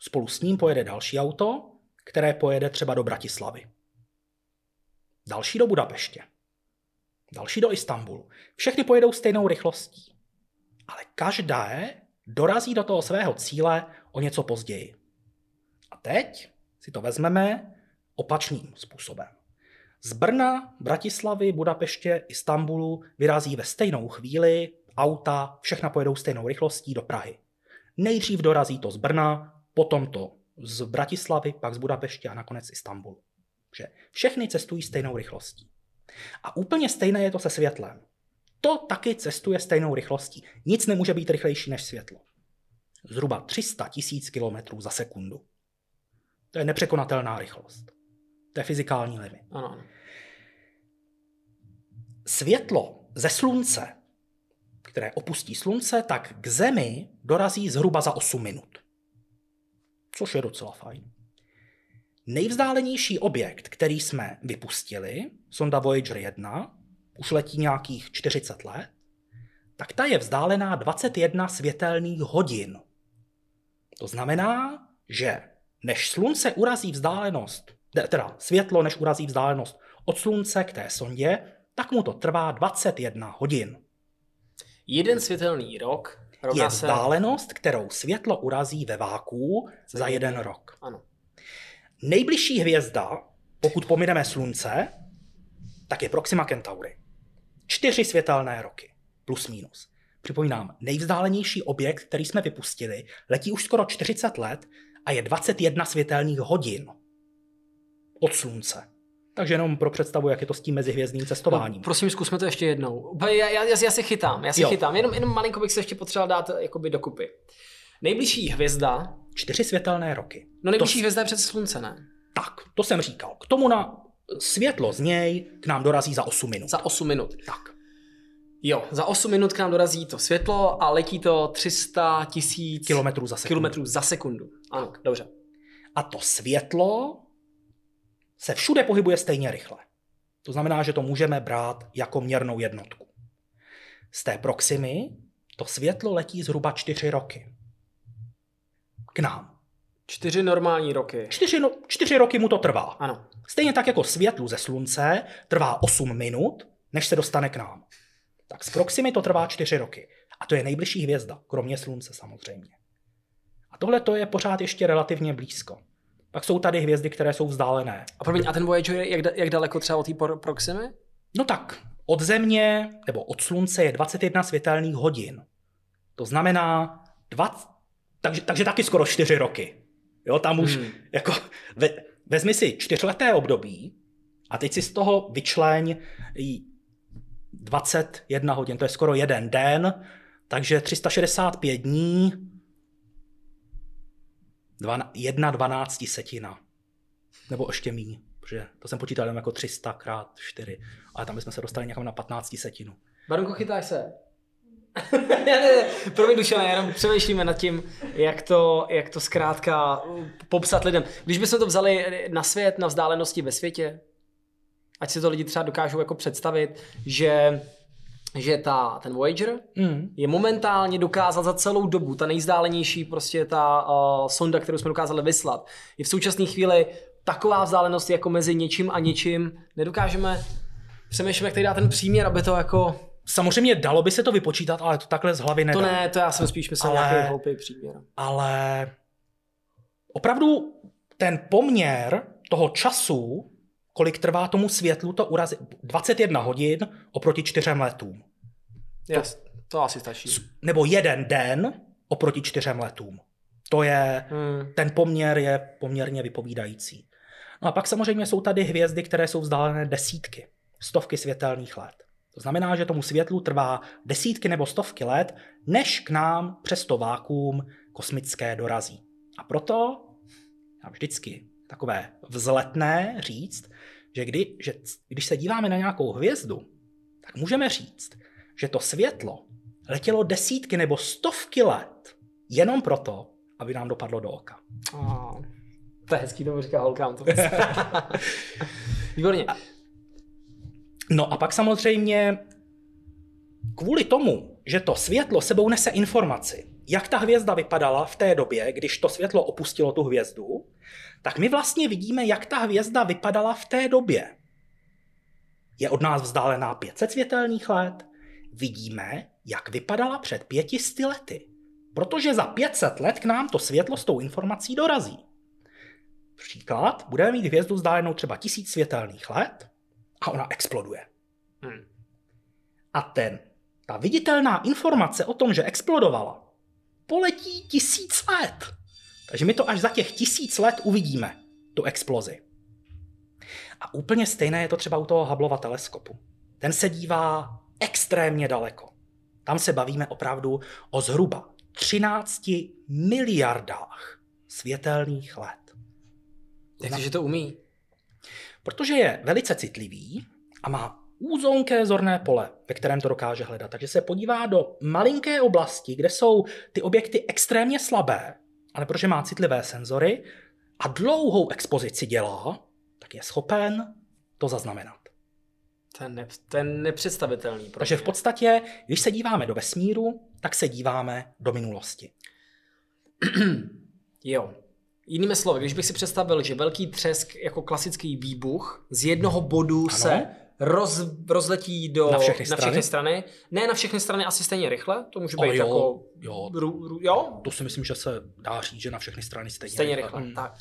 spolu s ním pojede další auto, které pojede třeba do Bratislavy. Další do Budapeště. Další do Istanbulu. Všechny pojedou stejnou rychlostí. Ale každé dorazí do toho svého cíle o něco později. A teď si to vezmeme opačným způsobem. Z Brna, Bratislavy, Budapeště, Istanbulu vyrazí ve stejnou chvíli auta, všechna pojedou stejnou rychlostí do Prahy. Nejdřív dorazí to z Brna, potom to z Bratislavy, pak z Budapeště a nakonec Istanbul. Že všechny cestují stejnou rychlostí. A úplně stejné je to se světlem. To taky cestuje stejnou rychlostí. Nic nemůže být rychlejší než světlo. Zhruba 300 tisíc kilometrů za sekundu. To je nepřekonatelná rychlost. To je fyzikální limit. Ano. Světlo ze slunce které opustí slunce, tak k Zemi dorazí zhruba za 8 minut. Což je docela fajn. Nejvzdálenější objekt, který jsme vypustili, sonda Voyager 1, už letí nějakých 40 let, tak ta je vzdálená 21 světelných hodin. To znamená, že než slunce urazí vzdálenost, teda světlo, než urazí vzdálenost od slunce k té sondě, tak mu to trvá 21 hodin. Jeden světelný rok rovná je vzdálenost, se... kterou světlo urazí ve váku za, za jeden rok. Ano. Nejbližší hvězda, pokud pomineme Slunce, tak je Proxima Centauri. Čtyři světelné roky, plus minus. Připomínám, nejvzdálenější objekt, který jsme vypustili, letí už skoro 40 let a je 21 světelných hodin od Slunce. Takže jenom pro představu, jak je to s tím mezihvězdným cestováním. No, prosím, zkusme to ještě jednou. Já, já, já, já se chytám, já se jo. chytám. Jenom, jenom malinko bych se ještě potřeboval dát jakoby dokupy. Nejbližší hvězda... Čtyři světelné roky. No nejbližší to... hvězda je přece slunce, ne? Tak, to jsem říkal. K tomu na světlo z něj k nám dorazí za 8 minut. Za 8 minut. Tak. Jo, za 8 minut k nám dorazí to světlo a letí to 300 tisíc kilometrů za sekundu. Kilometrů za sekundu. Ano, dobře. A to světlo se všude pohybuje stejně rychle. To znamená, že to můžeme brát jako měrnou jednotku. Z té proximy to světlo letí zhruba čtyři roky. K nám. Čtyři normální roky. Čtyři, no, čtyři roky mu to trvá. Ano. Stejně tak jako světlu ze slunce trvá 8 minut, než se dostane k nám. Tak z proximy to trvá čtyři roky. A to je nejbližší hvězda, kromě slunce samozřejmě. A tohle to je pořád ještě relativně blízko. Pak jsou tady hvězdy, které jsou vzdálené. A promiň, a ten Voyager je jak, jak daleko třeba od té Proximy? No tak, od Země nebo od Slunce je 21 světelných hodin. To znamená 20, takže, takže taky skoro 4 roky. Jo, tam už hmm. jako, ve, vezmi si čtyřleté období a teď si z toho vyčleň 21 hodin, to je skoro jeden den, takže 365 dní, jedna dvanácti setina. Nebo ještě míň, protože to jsem počítal jenom jako 300 krát 4, ale tam bychom se dostali někam na 15 setinu. Baronko, chytáš se. promiň Dušane, jenom přemýšlíme nad tím, jak to, jak to zkrátka popsat lidem. Když bychom to vzali na svět, na vzdálenosti ve světě, ať si to lidi třeba dokážou jako představit, že že ta, ten Voyager mm. je momentálně dokázat za celou dobu, ta nejzdálenější prostě ta uh, sonda, kterou jsme dokázali vyslat, je v současné chvíli taková vzdálenost jako mezi něčím a něčím. Nedokážeme, přemýšlím, jak tady dá ten příměr, aby to jako... Samozřejmě dalo by se to vypočítat, ale to takhle z hlavy nedá. To ne, to já jsem spíš myslel ale, nějaký hloupý příměr. Ale opravdu ten poměr toho času kolik trvá tomu světlu to urazit. 21 hodin oproti čtyřem letům. To, to asi stačí. Nebo jeden den oproti čtyřem letům. To je, hmm. ten poměr je poměrně vypovídající. No a pak samozřejmě jsou tady hvězdy, které jsou vzdálené desítky, stovky světelných let. To znamená, že tomu světlu trvá desítky nebo stovky let, než k nám přes to vákuum kosmické dorazí. A proto já vždycky takové vzletné říct, že, kdy, že když se díváme na nějakou hvězdu, tak můžeme říct, že to světlo letělo desítky nebo stovky let jenom proto, aby nám dopadlo do oka. Oh, to je hezký, to říká holkám. To Výborně. No a pak samozřejmě kvůli tomu, že to světlo sebou nese informaci, jak ta hvězda vypadala v té době, když to světlo opustilo tu hvězdu, tak my vlastně vidíme, jak ta hvězda vypadala v té době. Je od nás vzdálená 500 světelných let. Vidíme, jak vypadala před pětisty lety. Protože za 500 let k nám to světlo s tou informací dorazí. Příklad, budeme mít hvězdu vzdálenou třeba tisíc světelných let a ona exploduje. Hmm. A ten, ta viditelná informace o tom, že explodovala, poletí tisíc let. Takže my to až za těch tisíc let uvidíme, tu explozi. A úplně stejné je to třeba u toho Hubbleova teleskopu. Ten se dívá extrémně daleko. Tam se bavíme opravdu o zhruba 13 miliardách světelných let. Jak že to umí? Protože je velice citlivý a má úzonké zorné pole, ve kterém to dokáže hledat. Takže se podívá do malinké oblasti, kde jsou ty objekty extrémně slabé, ale protože má citlivé senzory a dlouhou expozici dělá, tak je schopen to zaznamenat. Ten, ne, ten nepředstavitelný. Takže v podstatě, když se díváme do vesmíru, tak se díváme do minulosti. jo. Jinými slovy, když bych si představil, že velký třesk jako klasický výbuch z jednoho bodu ano. se roz, rozletí do, na všechny, na všechny strany. Ne na všechny strany asi stejně rychle, to může být jo, jako... Jo, ru, ru, jo, to si myslím, že se dá říct, že na všechny strany stejně, stejně rychle. rychle. Hmm. Tak.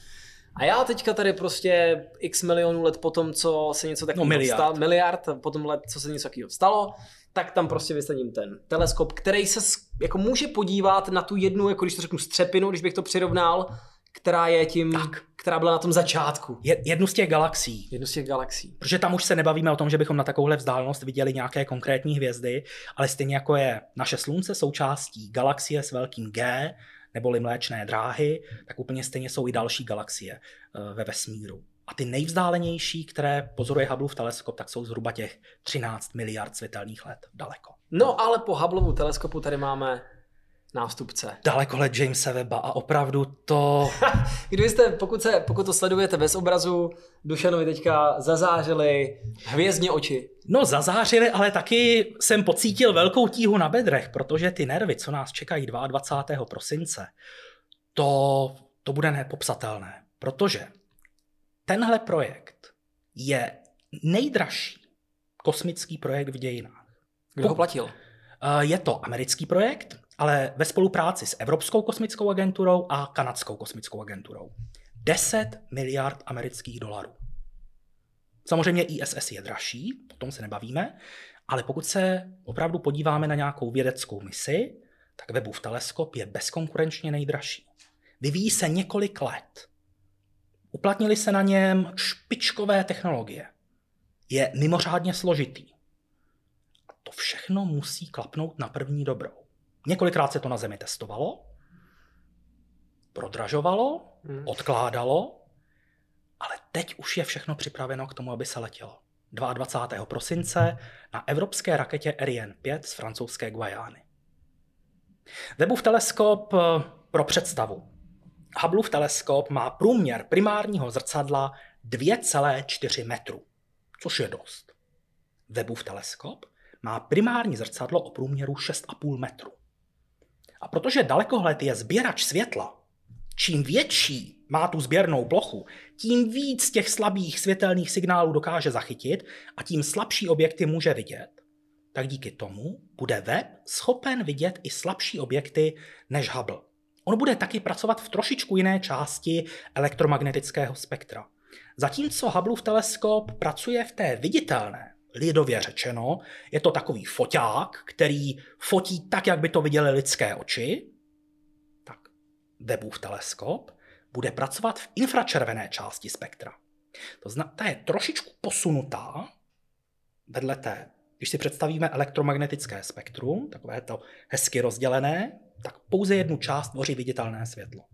A já teďka tady prostě x milionů let po tom, co se něco takového no, miliard. stalo, miliard po tom let, co se něco takového stalo, tak tam prostě vysadím ten teleskop, který se jako může podívat na tu jednu, jako když to řeknu střepinu, když bych to přirovnal, která je tím, tak. která byla na tom začátku. Je, jednu z těch galaxií. Jednu z těch galaxií. Protože tam už se nebavíme o tom, že bychom na takovouhle vzdálenost viděli nějaké konkrétní hvězdy, ale stejně jako je naše slunce součástí galaxie s velkým G, neboli mléčné dráhy, tak úplně stejně jsou i další galaxie eh, ve vesmíru. A ty nejvzdálenější, které pozoruje Hubbleův teleskop, tak jsou zhruba těch 13 miliard světelných let daleko. No ale po Hubbleovu teleskopu tady máme nástupce. Dalekohled Jamesa Weba a opravdu to... Kdybyste, pokud, se, pokud to sledujete bez obrazu, Dušanovi teďka zazářili hvězdně oči. No zazářili, ale taky jsem pocítil velkou tíhu na bedrech, protože ty nervy, co nás čekají 22. prosince, to, to bude nepopsatelné. Protože tenhle projekt je nejdražší kosmický projekt v dějinách. Kdo ho platil? Eh, je to americký projekt, ale ve spolupráci s Evropskou kosmickou agenturou a Kanadskou kosmickou agenturou. 10 miliard amerických dolarů. Samozřejmě ISS je dražší, o tom se nebavíme, ale pokud se opravdu podíváme na nějakou vědeckou misi, tak Webův teleskop je bezkonkurenčně nejdražší. Vyvíjí se několik let. Uplatnili se na něm špičkové technologie. Je mimořádně složitý. A to všechno musí klapnout na první dobrou. Několikrát se to na Zemi testovalo, prodražovalo, hmm. odkládalo, ale teď už je všechno připraveno k tomu, aby se letělo. 22. prosince na evropské raketě Ariane 5 z francouzské Guajány. Webův teleskop eh, pro představu. Hubbleův teleskop má průměr primárního zrcadla 2,4 metru, což je dost. Webův teleskop má primární zrcadlo o průměru 6,5 metru. A protože dalekohled je sběrač světla, čím větší má tu sběrnou plochu, tím víc těch slabých světelných signálů dokáže zachytit a tím slabší objekty může vidět, tak díky tomu bude web schopen vidět i slabší objekty než Hubble. On bude taky pracovat v trošičku jiné části elektromagnetického spektra. Zatímco Hubbleův teleskop pracuje v té viditelné, lidově řečeno, je to takový foťák, který fotí tak, jak by to viděly lidské oči, tak Webův teleskop bude pracovat v infračervené části spektra. To znamená, ta je trošičku posunutá vedle té. Když si představíme elektromagnetické spektrum, takové to hezky rozdělené, tak pouze jednu část tvoří viditelné světlo.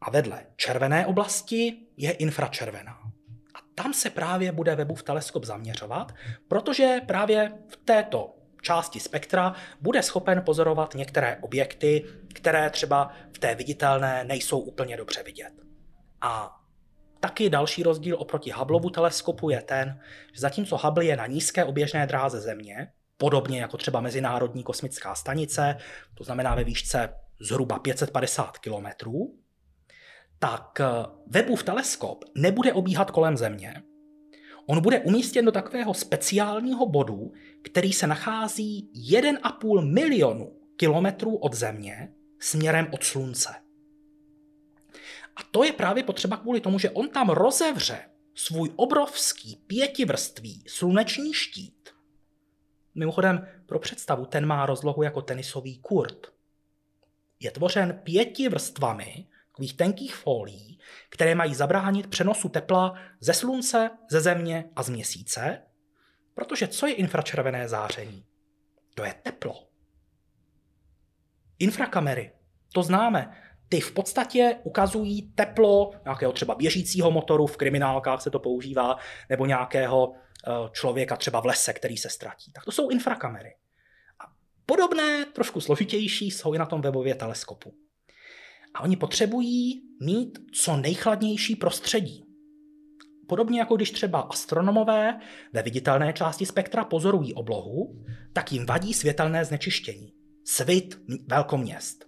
A vedle červené oblasti je infračervená. A tam se právě bude Webův teleskop zaměřovat, protože právě v této části spektra bude schopen pozorovat některé objekty, které třeba v té viditelné nejsou úplně dobře vidět. A taky další rozdíl oproti Hubbleovu teleskopu je ten, že zatímco Hubble je na nízké oběžné dráze Země, podobně jako třeba Mezinárodní kosmická stanice, to znamená ve výšce zhruba 550 km, tak Webův teleskop nebude obíhat kolem Země, On bude umístěn do takového speciálního bodu, který se nachází 1,5 milionu kilometrů od Země směrem od Slunce. A to je právě potřeba kvůli tomu, že on tam rozevře svůj obrovský pětivrství sluneční štít. Mimochodem, pro představu, ten má rozlohu jako tenisový kurt. Je tvořen pěti vrstvami takových tenkých fólií, které mají zabránit přenosu tepla ze slunce, ze země a z měsíce, protože co je infračervené záření? To je teplo. Infrakamery, to známe, ty v podstatě ukazují teplo nějakého třeba běžícího motoru, v kriminálkách se to používá, nebo nějakého eh, člověka třeba v lese, který se ztratí. Tak to jsou infrakamery. A podobné, trošku složitější, jsou i na tom webově teleskopu. A oni potřebují mít co nejchladnější prostředí. Podobně jako když třeba astronomové ve viditelné části spektra pozorují oblohu, tak jim vadí světelné znečištění, svit velkoměst.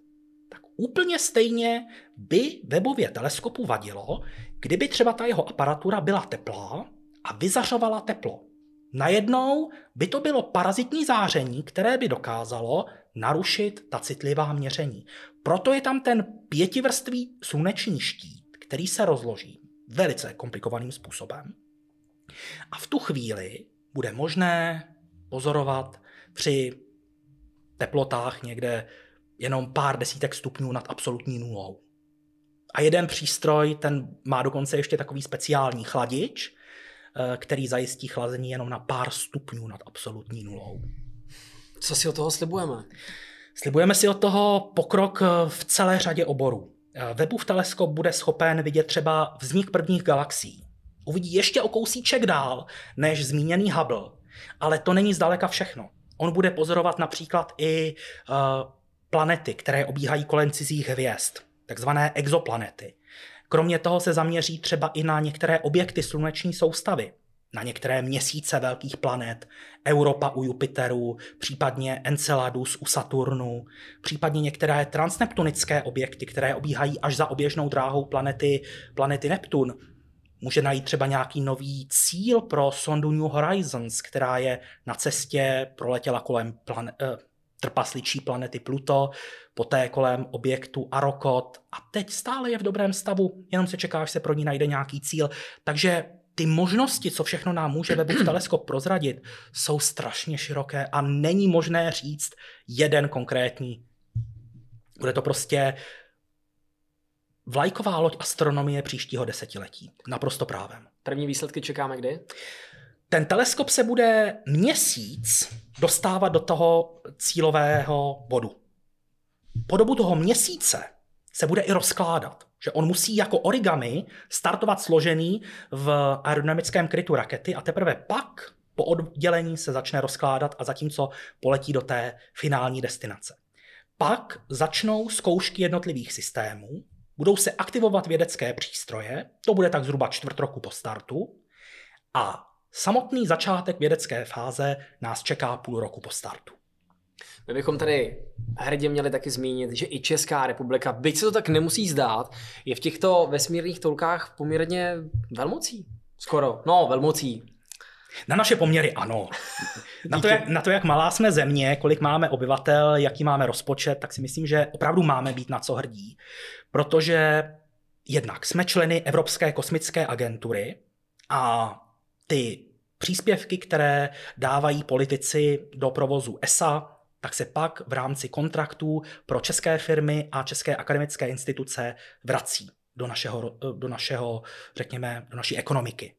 Tak úplně stejně by webově teleskopu vadilo, kdyby třeba ta jeho aparatura byla teplá a vyzařovala teplo. Najednou by to bylo parazitní záření, které by dokázalo narušit ta citlivá měření. Proto je tam ten pětivrstvý sluneční štít, který se rozloží velice komplikovaným způsobem. A v tu chvíli bude možné pozorovat při teplotách někde jenom pár desítek stupňů nad absolutní nulou. A jeden přístroj, ten má dokonce ještě takový speciální chladič, který zajistí chlazení jenom na pár stupňů nad absolutní nulou. Co si od toho slibujeme? Slibujeme si od toho pokrok v celé řadě oborů. Webův teleskop bude schopen vidět třeba vznik prvních galaxií. Uvidí ještě o kousíček dál než zmíněný Hubble. Ale to není zdaleka všechno. On bude pozorovat například i uh, planety, které obíhají kolem cizích hvězd, takzvané exoplanety. Kromě toho se zaměří třeba i na některé objekty sluneční soustavy, na některé měsíce velkých planet, Europa u Jupiteru, případně Enceladus u Saturnu, případně některé transneptunické objekty, které obíhají až za oběžnou dráhou planety, planety Neptun. Může najít třeba nějaký nový cíl pro sondu New Horizons, která je na cestě, proletěla kolem plane, eh, trpasličí planety Pluto, poté kolem objektu Arokot a teď stále je v dobrém stavu, jenom se čeká, až se pro ní najde nějaký cíl. Takže ty možnosti, co všechno nám může Webův teleskop prozradit, jsou strašně široké a není možné říct jeden konkrétní. Bude to prostě vlajková loď astronomie příštího desetiletí. Naprosto právem. První výsledky čekáme kdy? Ten teleskop se bude měsíc dostávat do toho cílového bodu. Po dobu toho měsíce se bude i rozkládat. Že on musí jako origami startovat složený v aerodynamickém krytu rakety a teprve pak po oddělení se začne rozkládat a zatímco poletí do té finální destinace. Pak začnou zkoušky jednotlivých systémů, budou se aktivovat vědecké přístroje, to bude tak zhruba čtvrt roku po startu, a samotný začátek vědecké fáze nás čeká půl roku po startu. My bychom tady hrdě měli taky zmínit, že i Česká republika, byť se to tak nemusí zdát, je v těchto vesmírných toulkách poměrně velmocí. Skoro, no velmocí. Na naše poměry ano. Na to, jak, na to, jak malá jsme země, kolik máme obyvatel, jaký máme rozpočet, tak si myslím, že opravdu máme být na co hrdí. Protože jednak jsme členy Evropské kosmické agentury a ty příspěvky, které dávají politici do provozu ESA, tak se pak v rámci kontraktů pro české firmy a české akademické instituce vrací do našeho, do našeho řekněme, do naší ekonomiky.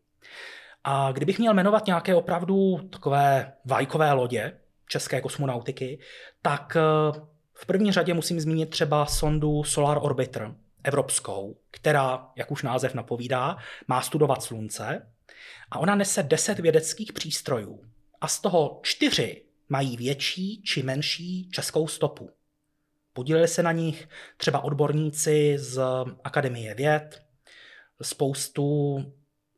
A kdybych měl jmenovat nějaké opravdu takové vajkové lodě české kosmonautiky, tak eh, v první řadě musím zmínit třeba sondu Solar Orbiter, evropskou, která, jak už název napovídá, má studovat Slunce. A ona nese 10 vědeckých přístrojů. A z toho čtyři mají větší či menší českou stopu. Podíleli se na nich třeba odborníci z Akademie věd, spoustu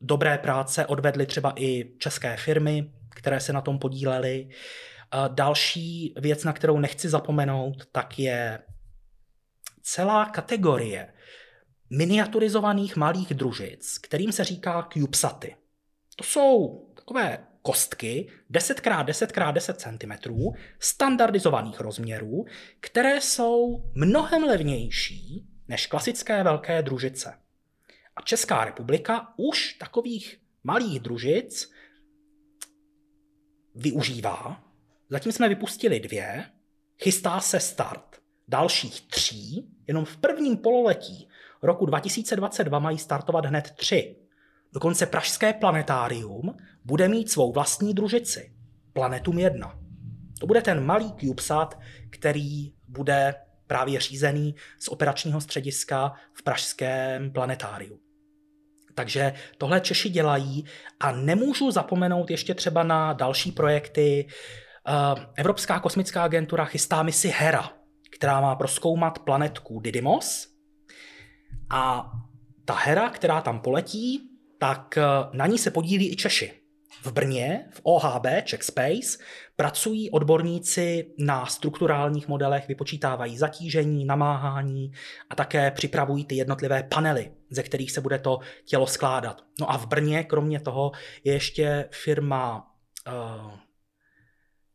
dobré práce odvedly třeba i české firmy, které se na tom podílely. Další věc, na kterou nechci zapomenout, tak je celá kategorie miniaturizovaných malých družic, kterým se říká CubeSaty. To jsou takové kostky 10x10x10 cm standardizovaných rozměrů, které jsou mnohem levnější než klasické velké družice. A Česká republika už takových malých družic využívá. Zatím jsme vypustili dvě, chystá se start dalších tří, jenom v prvním pololetí roku 2022 mají startovat hned tři. Dokonce Pražské planetárium bude mít svou vlastní družici, Planetum 1. To bude ten malý CubeSat, který bude právě řízený z operačního střediska v Pražském planetáriu. Takže tohle Češi dělají a nemůžu zapomenout ještě třeba na další projekty. Eh, Evropská kosmická agentura chystá misi Hera, která má proskoumat planetku Didymos. A ta Hera, která tam poletí, tak eh, na ní se podílí i Češi. V Brně, v OHB, Czech Space, pracují odborníci na strukturálních modelech, vypočítávají zatížení, namáhání a také připravují ty jednotlivé panely, ze kterých se bude to tělo skládat. No a v Brně, kromě toho, je ještě firma uh,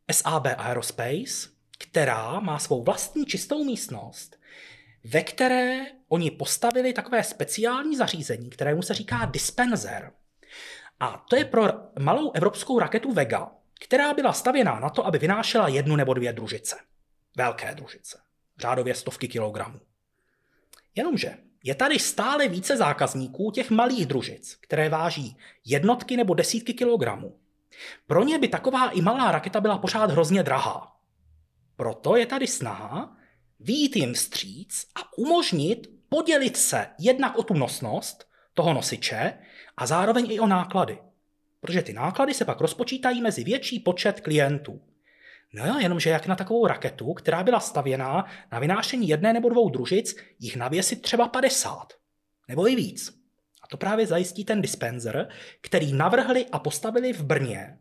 eh, SAB Aerospace, která má svou vlastní čistou místnost, ve které oni postavili takové speciální zařízení, kterému se říká dispenser. A to je pro malou evropskou raketu Vega, která byla stavěná na to, aby vynášela jednu nebo dvě družice. Velké družice. Řádově stovky kilogramů. Jenomže je tady stále více zákazníků těch malých družic, které váží jednotky nebo desítky kilogramů. Pro ně by taková i malá raketa byla pořád hrozně drahá. Proto je tady snaha výjít jim vstříc a umožnit podělit se jednak o tu nosnost toho nosiče a zároveň i o náklady. Protože ty náklady se pak rozpočítají mezi větší počet klientů. No jo, jenomže jak na takovou raketu, která byla stavěná na vynášení jedné nebo dvou družic, jich navěsit třeba 50. Nebo i víc. A to právě zajistí ten dispenser, který navrhli a postavili v Brně.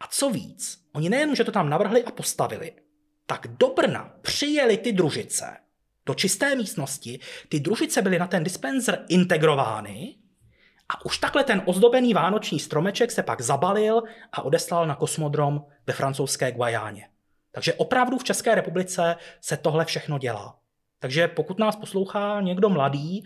A co víc, oni nejen, že to tam navrhli a postavili, tak do Brna přijeli ty družice do čisté místnosti, ty družice byly na ten dispenser integrovány a už takhle ten ozdobený vánoční stromeček se pak zabalil a odeslal na kosmodrom ve francouzské Guajáně. Takže opravdu v České republice se tohle všechno dělá. Takže pokud nás poslouchá někdo mladý,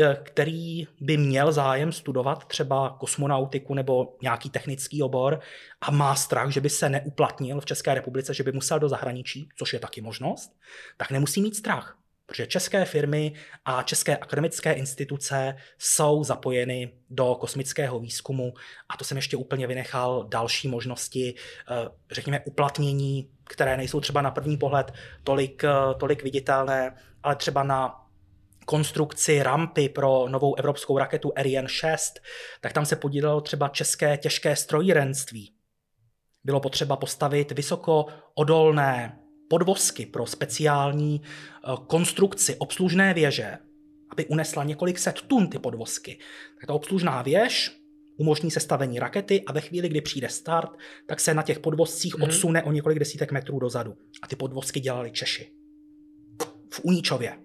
eh, který by měl zájem studovat třeba kosmonautiku nebo nějaký technický obor a má strach, že by se neuplatnil v České republice, že by musel do zahraničí, což je taky možnost, tak nemusí mít strach. Protože české firmy a české akademické instituce jsou zapojeny do kosmického výzkumu a to jsem ještě úplně vynechal další možnosti, eh, řekněme, uplatnění, které nejsou třeba na první pohled tolik, eh, tolik viditelné, ale třeba na konstrukci rampy pro novou evropskou raketu Ariane 6, tak tam se podílelo třeba české těžké strojírenství. Bylo potřeba postavit vysoko odolné podvozky pro speciální eh, konstrukci obslužné věže, aby unesla několik set tun ty podvozky. Tak ta obslužná věž umožní sestavení rakety a ve chvíli, kdy přijde start, tak se na těch podvozcích mm-hmm. odsune o několik desítek metrů dozadu. A ty podvozky dělali Češi. V Uníčově.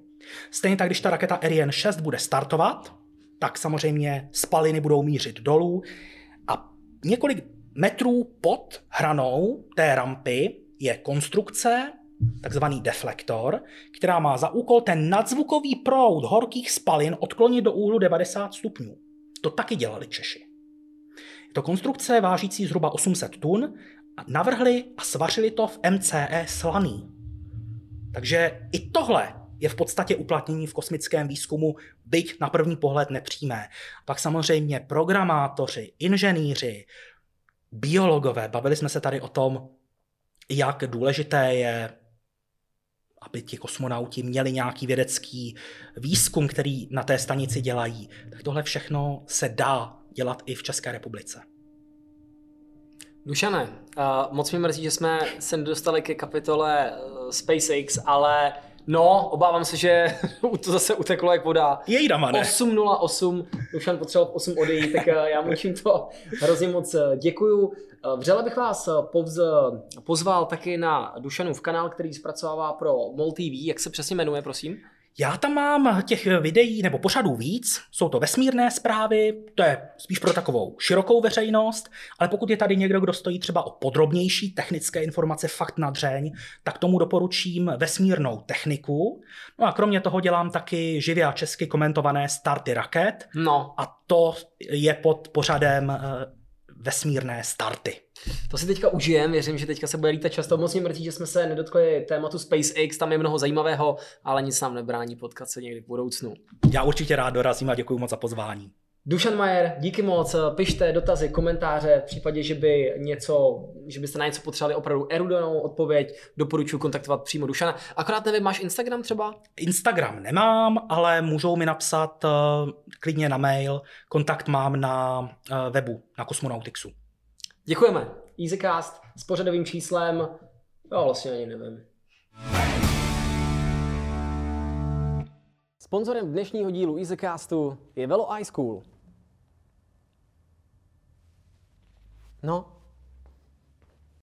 Stejně tak, když ta raketa Ariane 6 bude startovat, tak samozřejmě spaliny budou mířit dolů a několik metrů pod hranou té rampy je konstrukce, takzvaný deflektor, která má za úkol ten nadzvukový proud horkých spalin odklonit do úhlu 90 stupňů. To taky dělali Češi. Je to konstrukce vážící zhruba 800 tun a navrhli a svařili to v MCE slaný. Takže i tohle je v podstatě uplatnění v kosmickém výzkumu, byť na první pohled nepřímé. Pak samozřejmě programátoři, inženýři, biologové, bavili jsme se tady o tom, jak důležité je, aby ti kosmonauti měli nějaký vědecký výzkum, který na té stanici dělají. Tak tohle všechno se dá dělat i v České republice. Dušane, uh, moc mi mrzí, že jsme se nedostali ke kapitole uh, SpaceX, ale No, obávám se, že to zase uteklo jak voda. Jej dama, ne? 8.08, Dušan potřeboval 8 odejít, tak eh, já mu to hrozně moc eh, děkuju. Eh, vřele bych vás povz, pozval taky na Dušanův kanál, který zpracovává pro MOL TV. Jak se přesně jmenuje, prosím? Já tam mám těch videí nebo pořadů víc, jsou to vesmírné zprávy, to je spíš pro takovou širokou veřejnost, ale pokud je tady někdo, kdo stojí třeba o podrobnější technické informace, fakt na dřeň, tak tomu doporučím vesmírnou techniku. No a kromě toho dělám taky živě a česky komentované starty raket. No. A to je pod pořadem eh, vesmírné starty. To si teďka užijem, věřím, že teďka se bude lítat často. Moc mě mrzí, že jsme se nedotkli tématu SpaceX, tam je mnoho zajímavého, ale nic nám nebrání potkat se někdy v budoucnu. Já určitě rád dorazím a děkuji moc za pozvání. Dušan Majer, díky moc, pište dotazy, komentáře, v případě, že, by něco, že byste na něco potřebovali opravdu erudovanou odpověď, doporučuji kontaktovat přímo Dušana. Akorát nevím, máš Instagram třeba? Instagram nemám, ale můžou mi napsat uh, klidně na mail, kontakt mám na uh, webu, na Cosmonautixu. Děkujeme. EasyCast s pořadovým číslem, jo, vlastně ani nevím. Sponzorem dnešního dílu EasyCastu je Velo iSchool. No,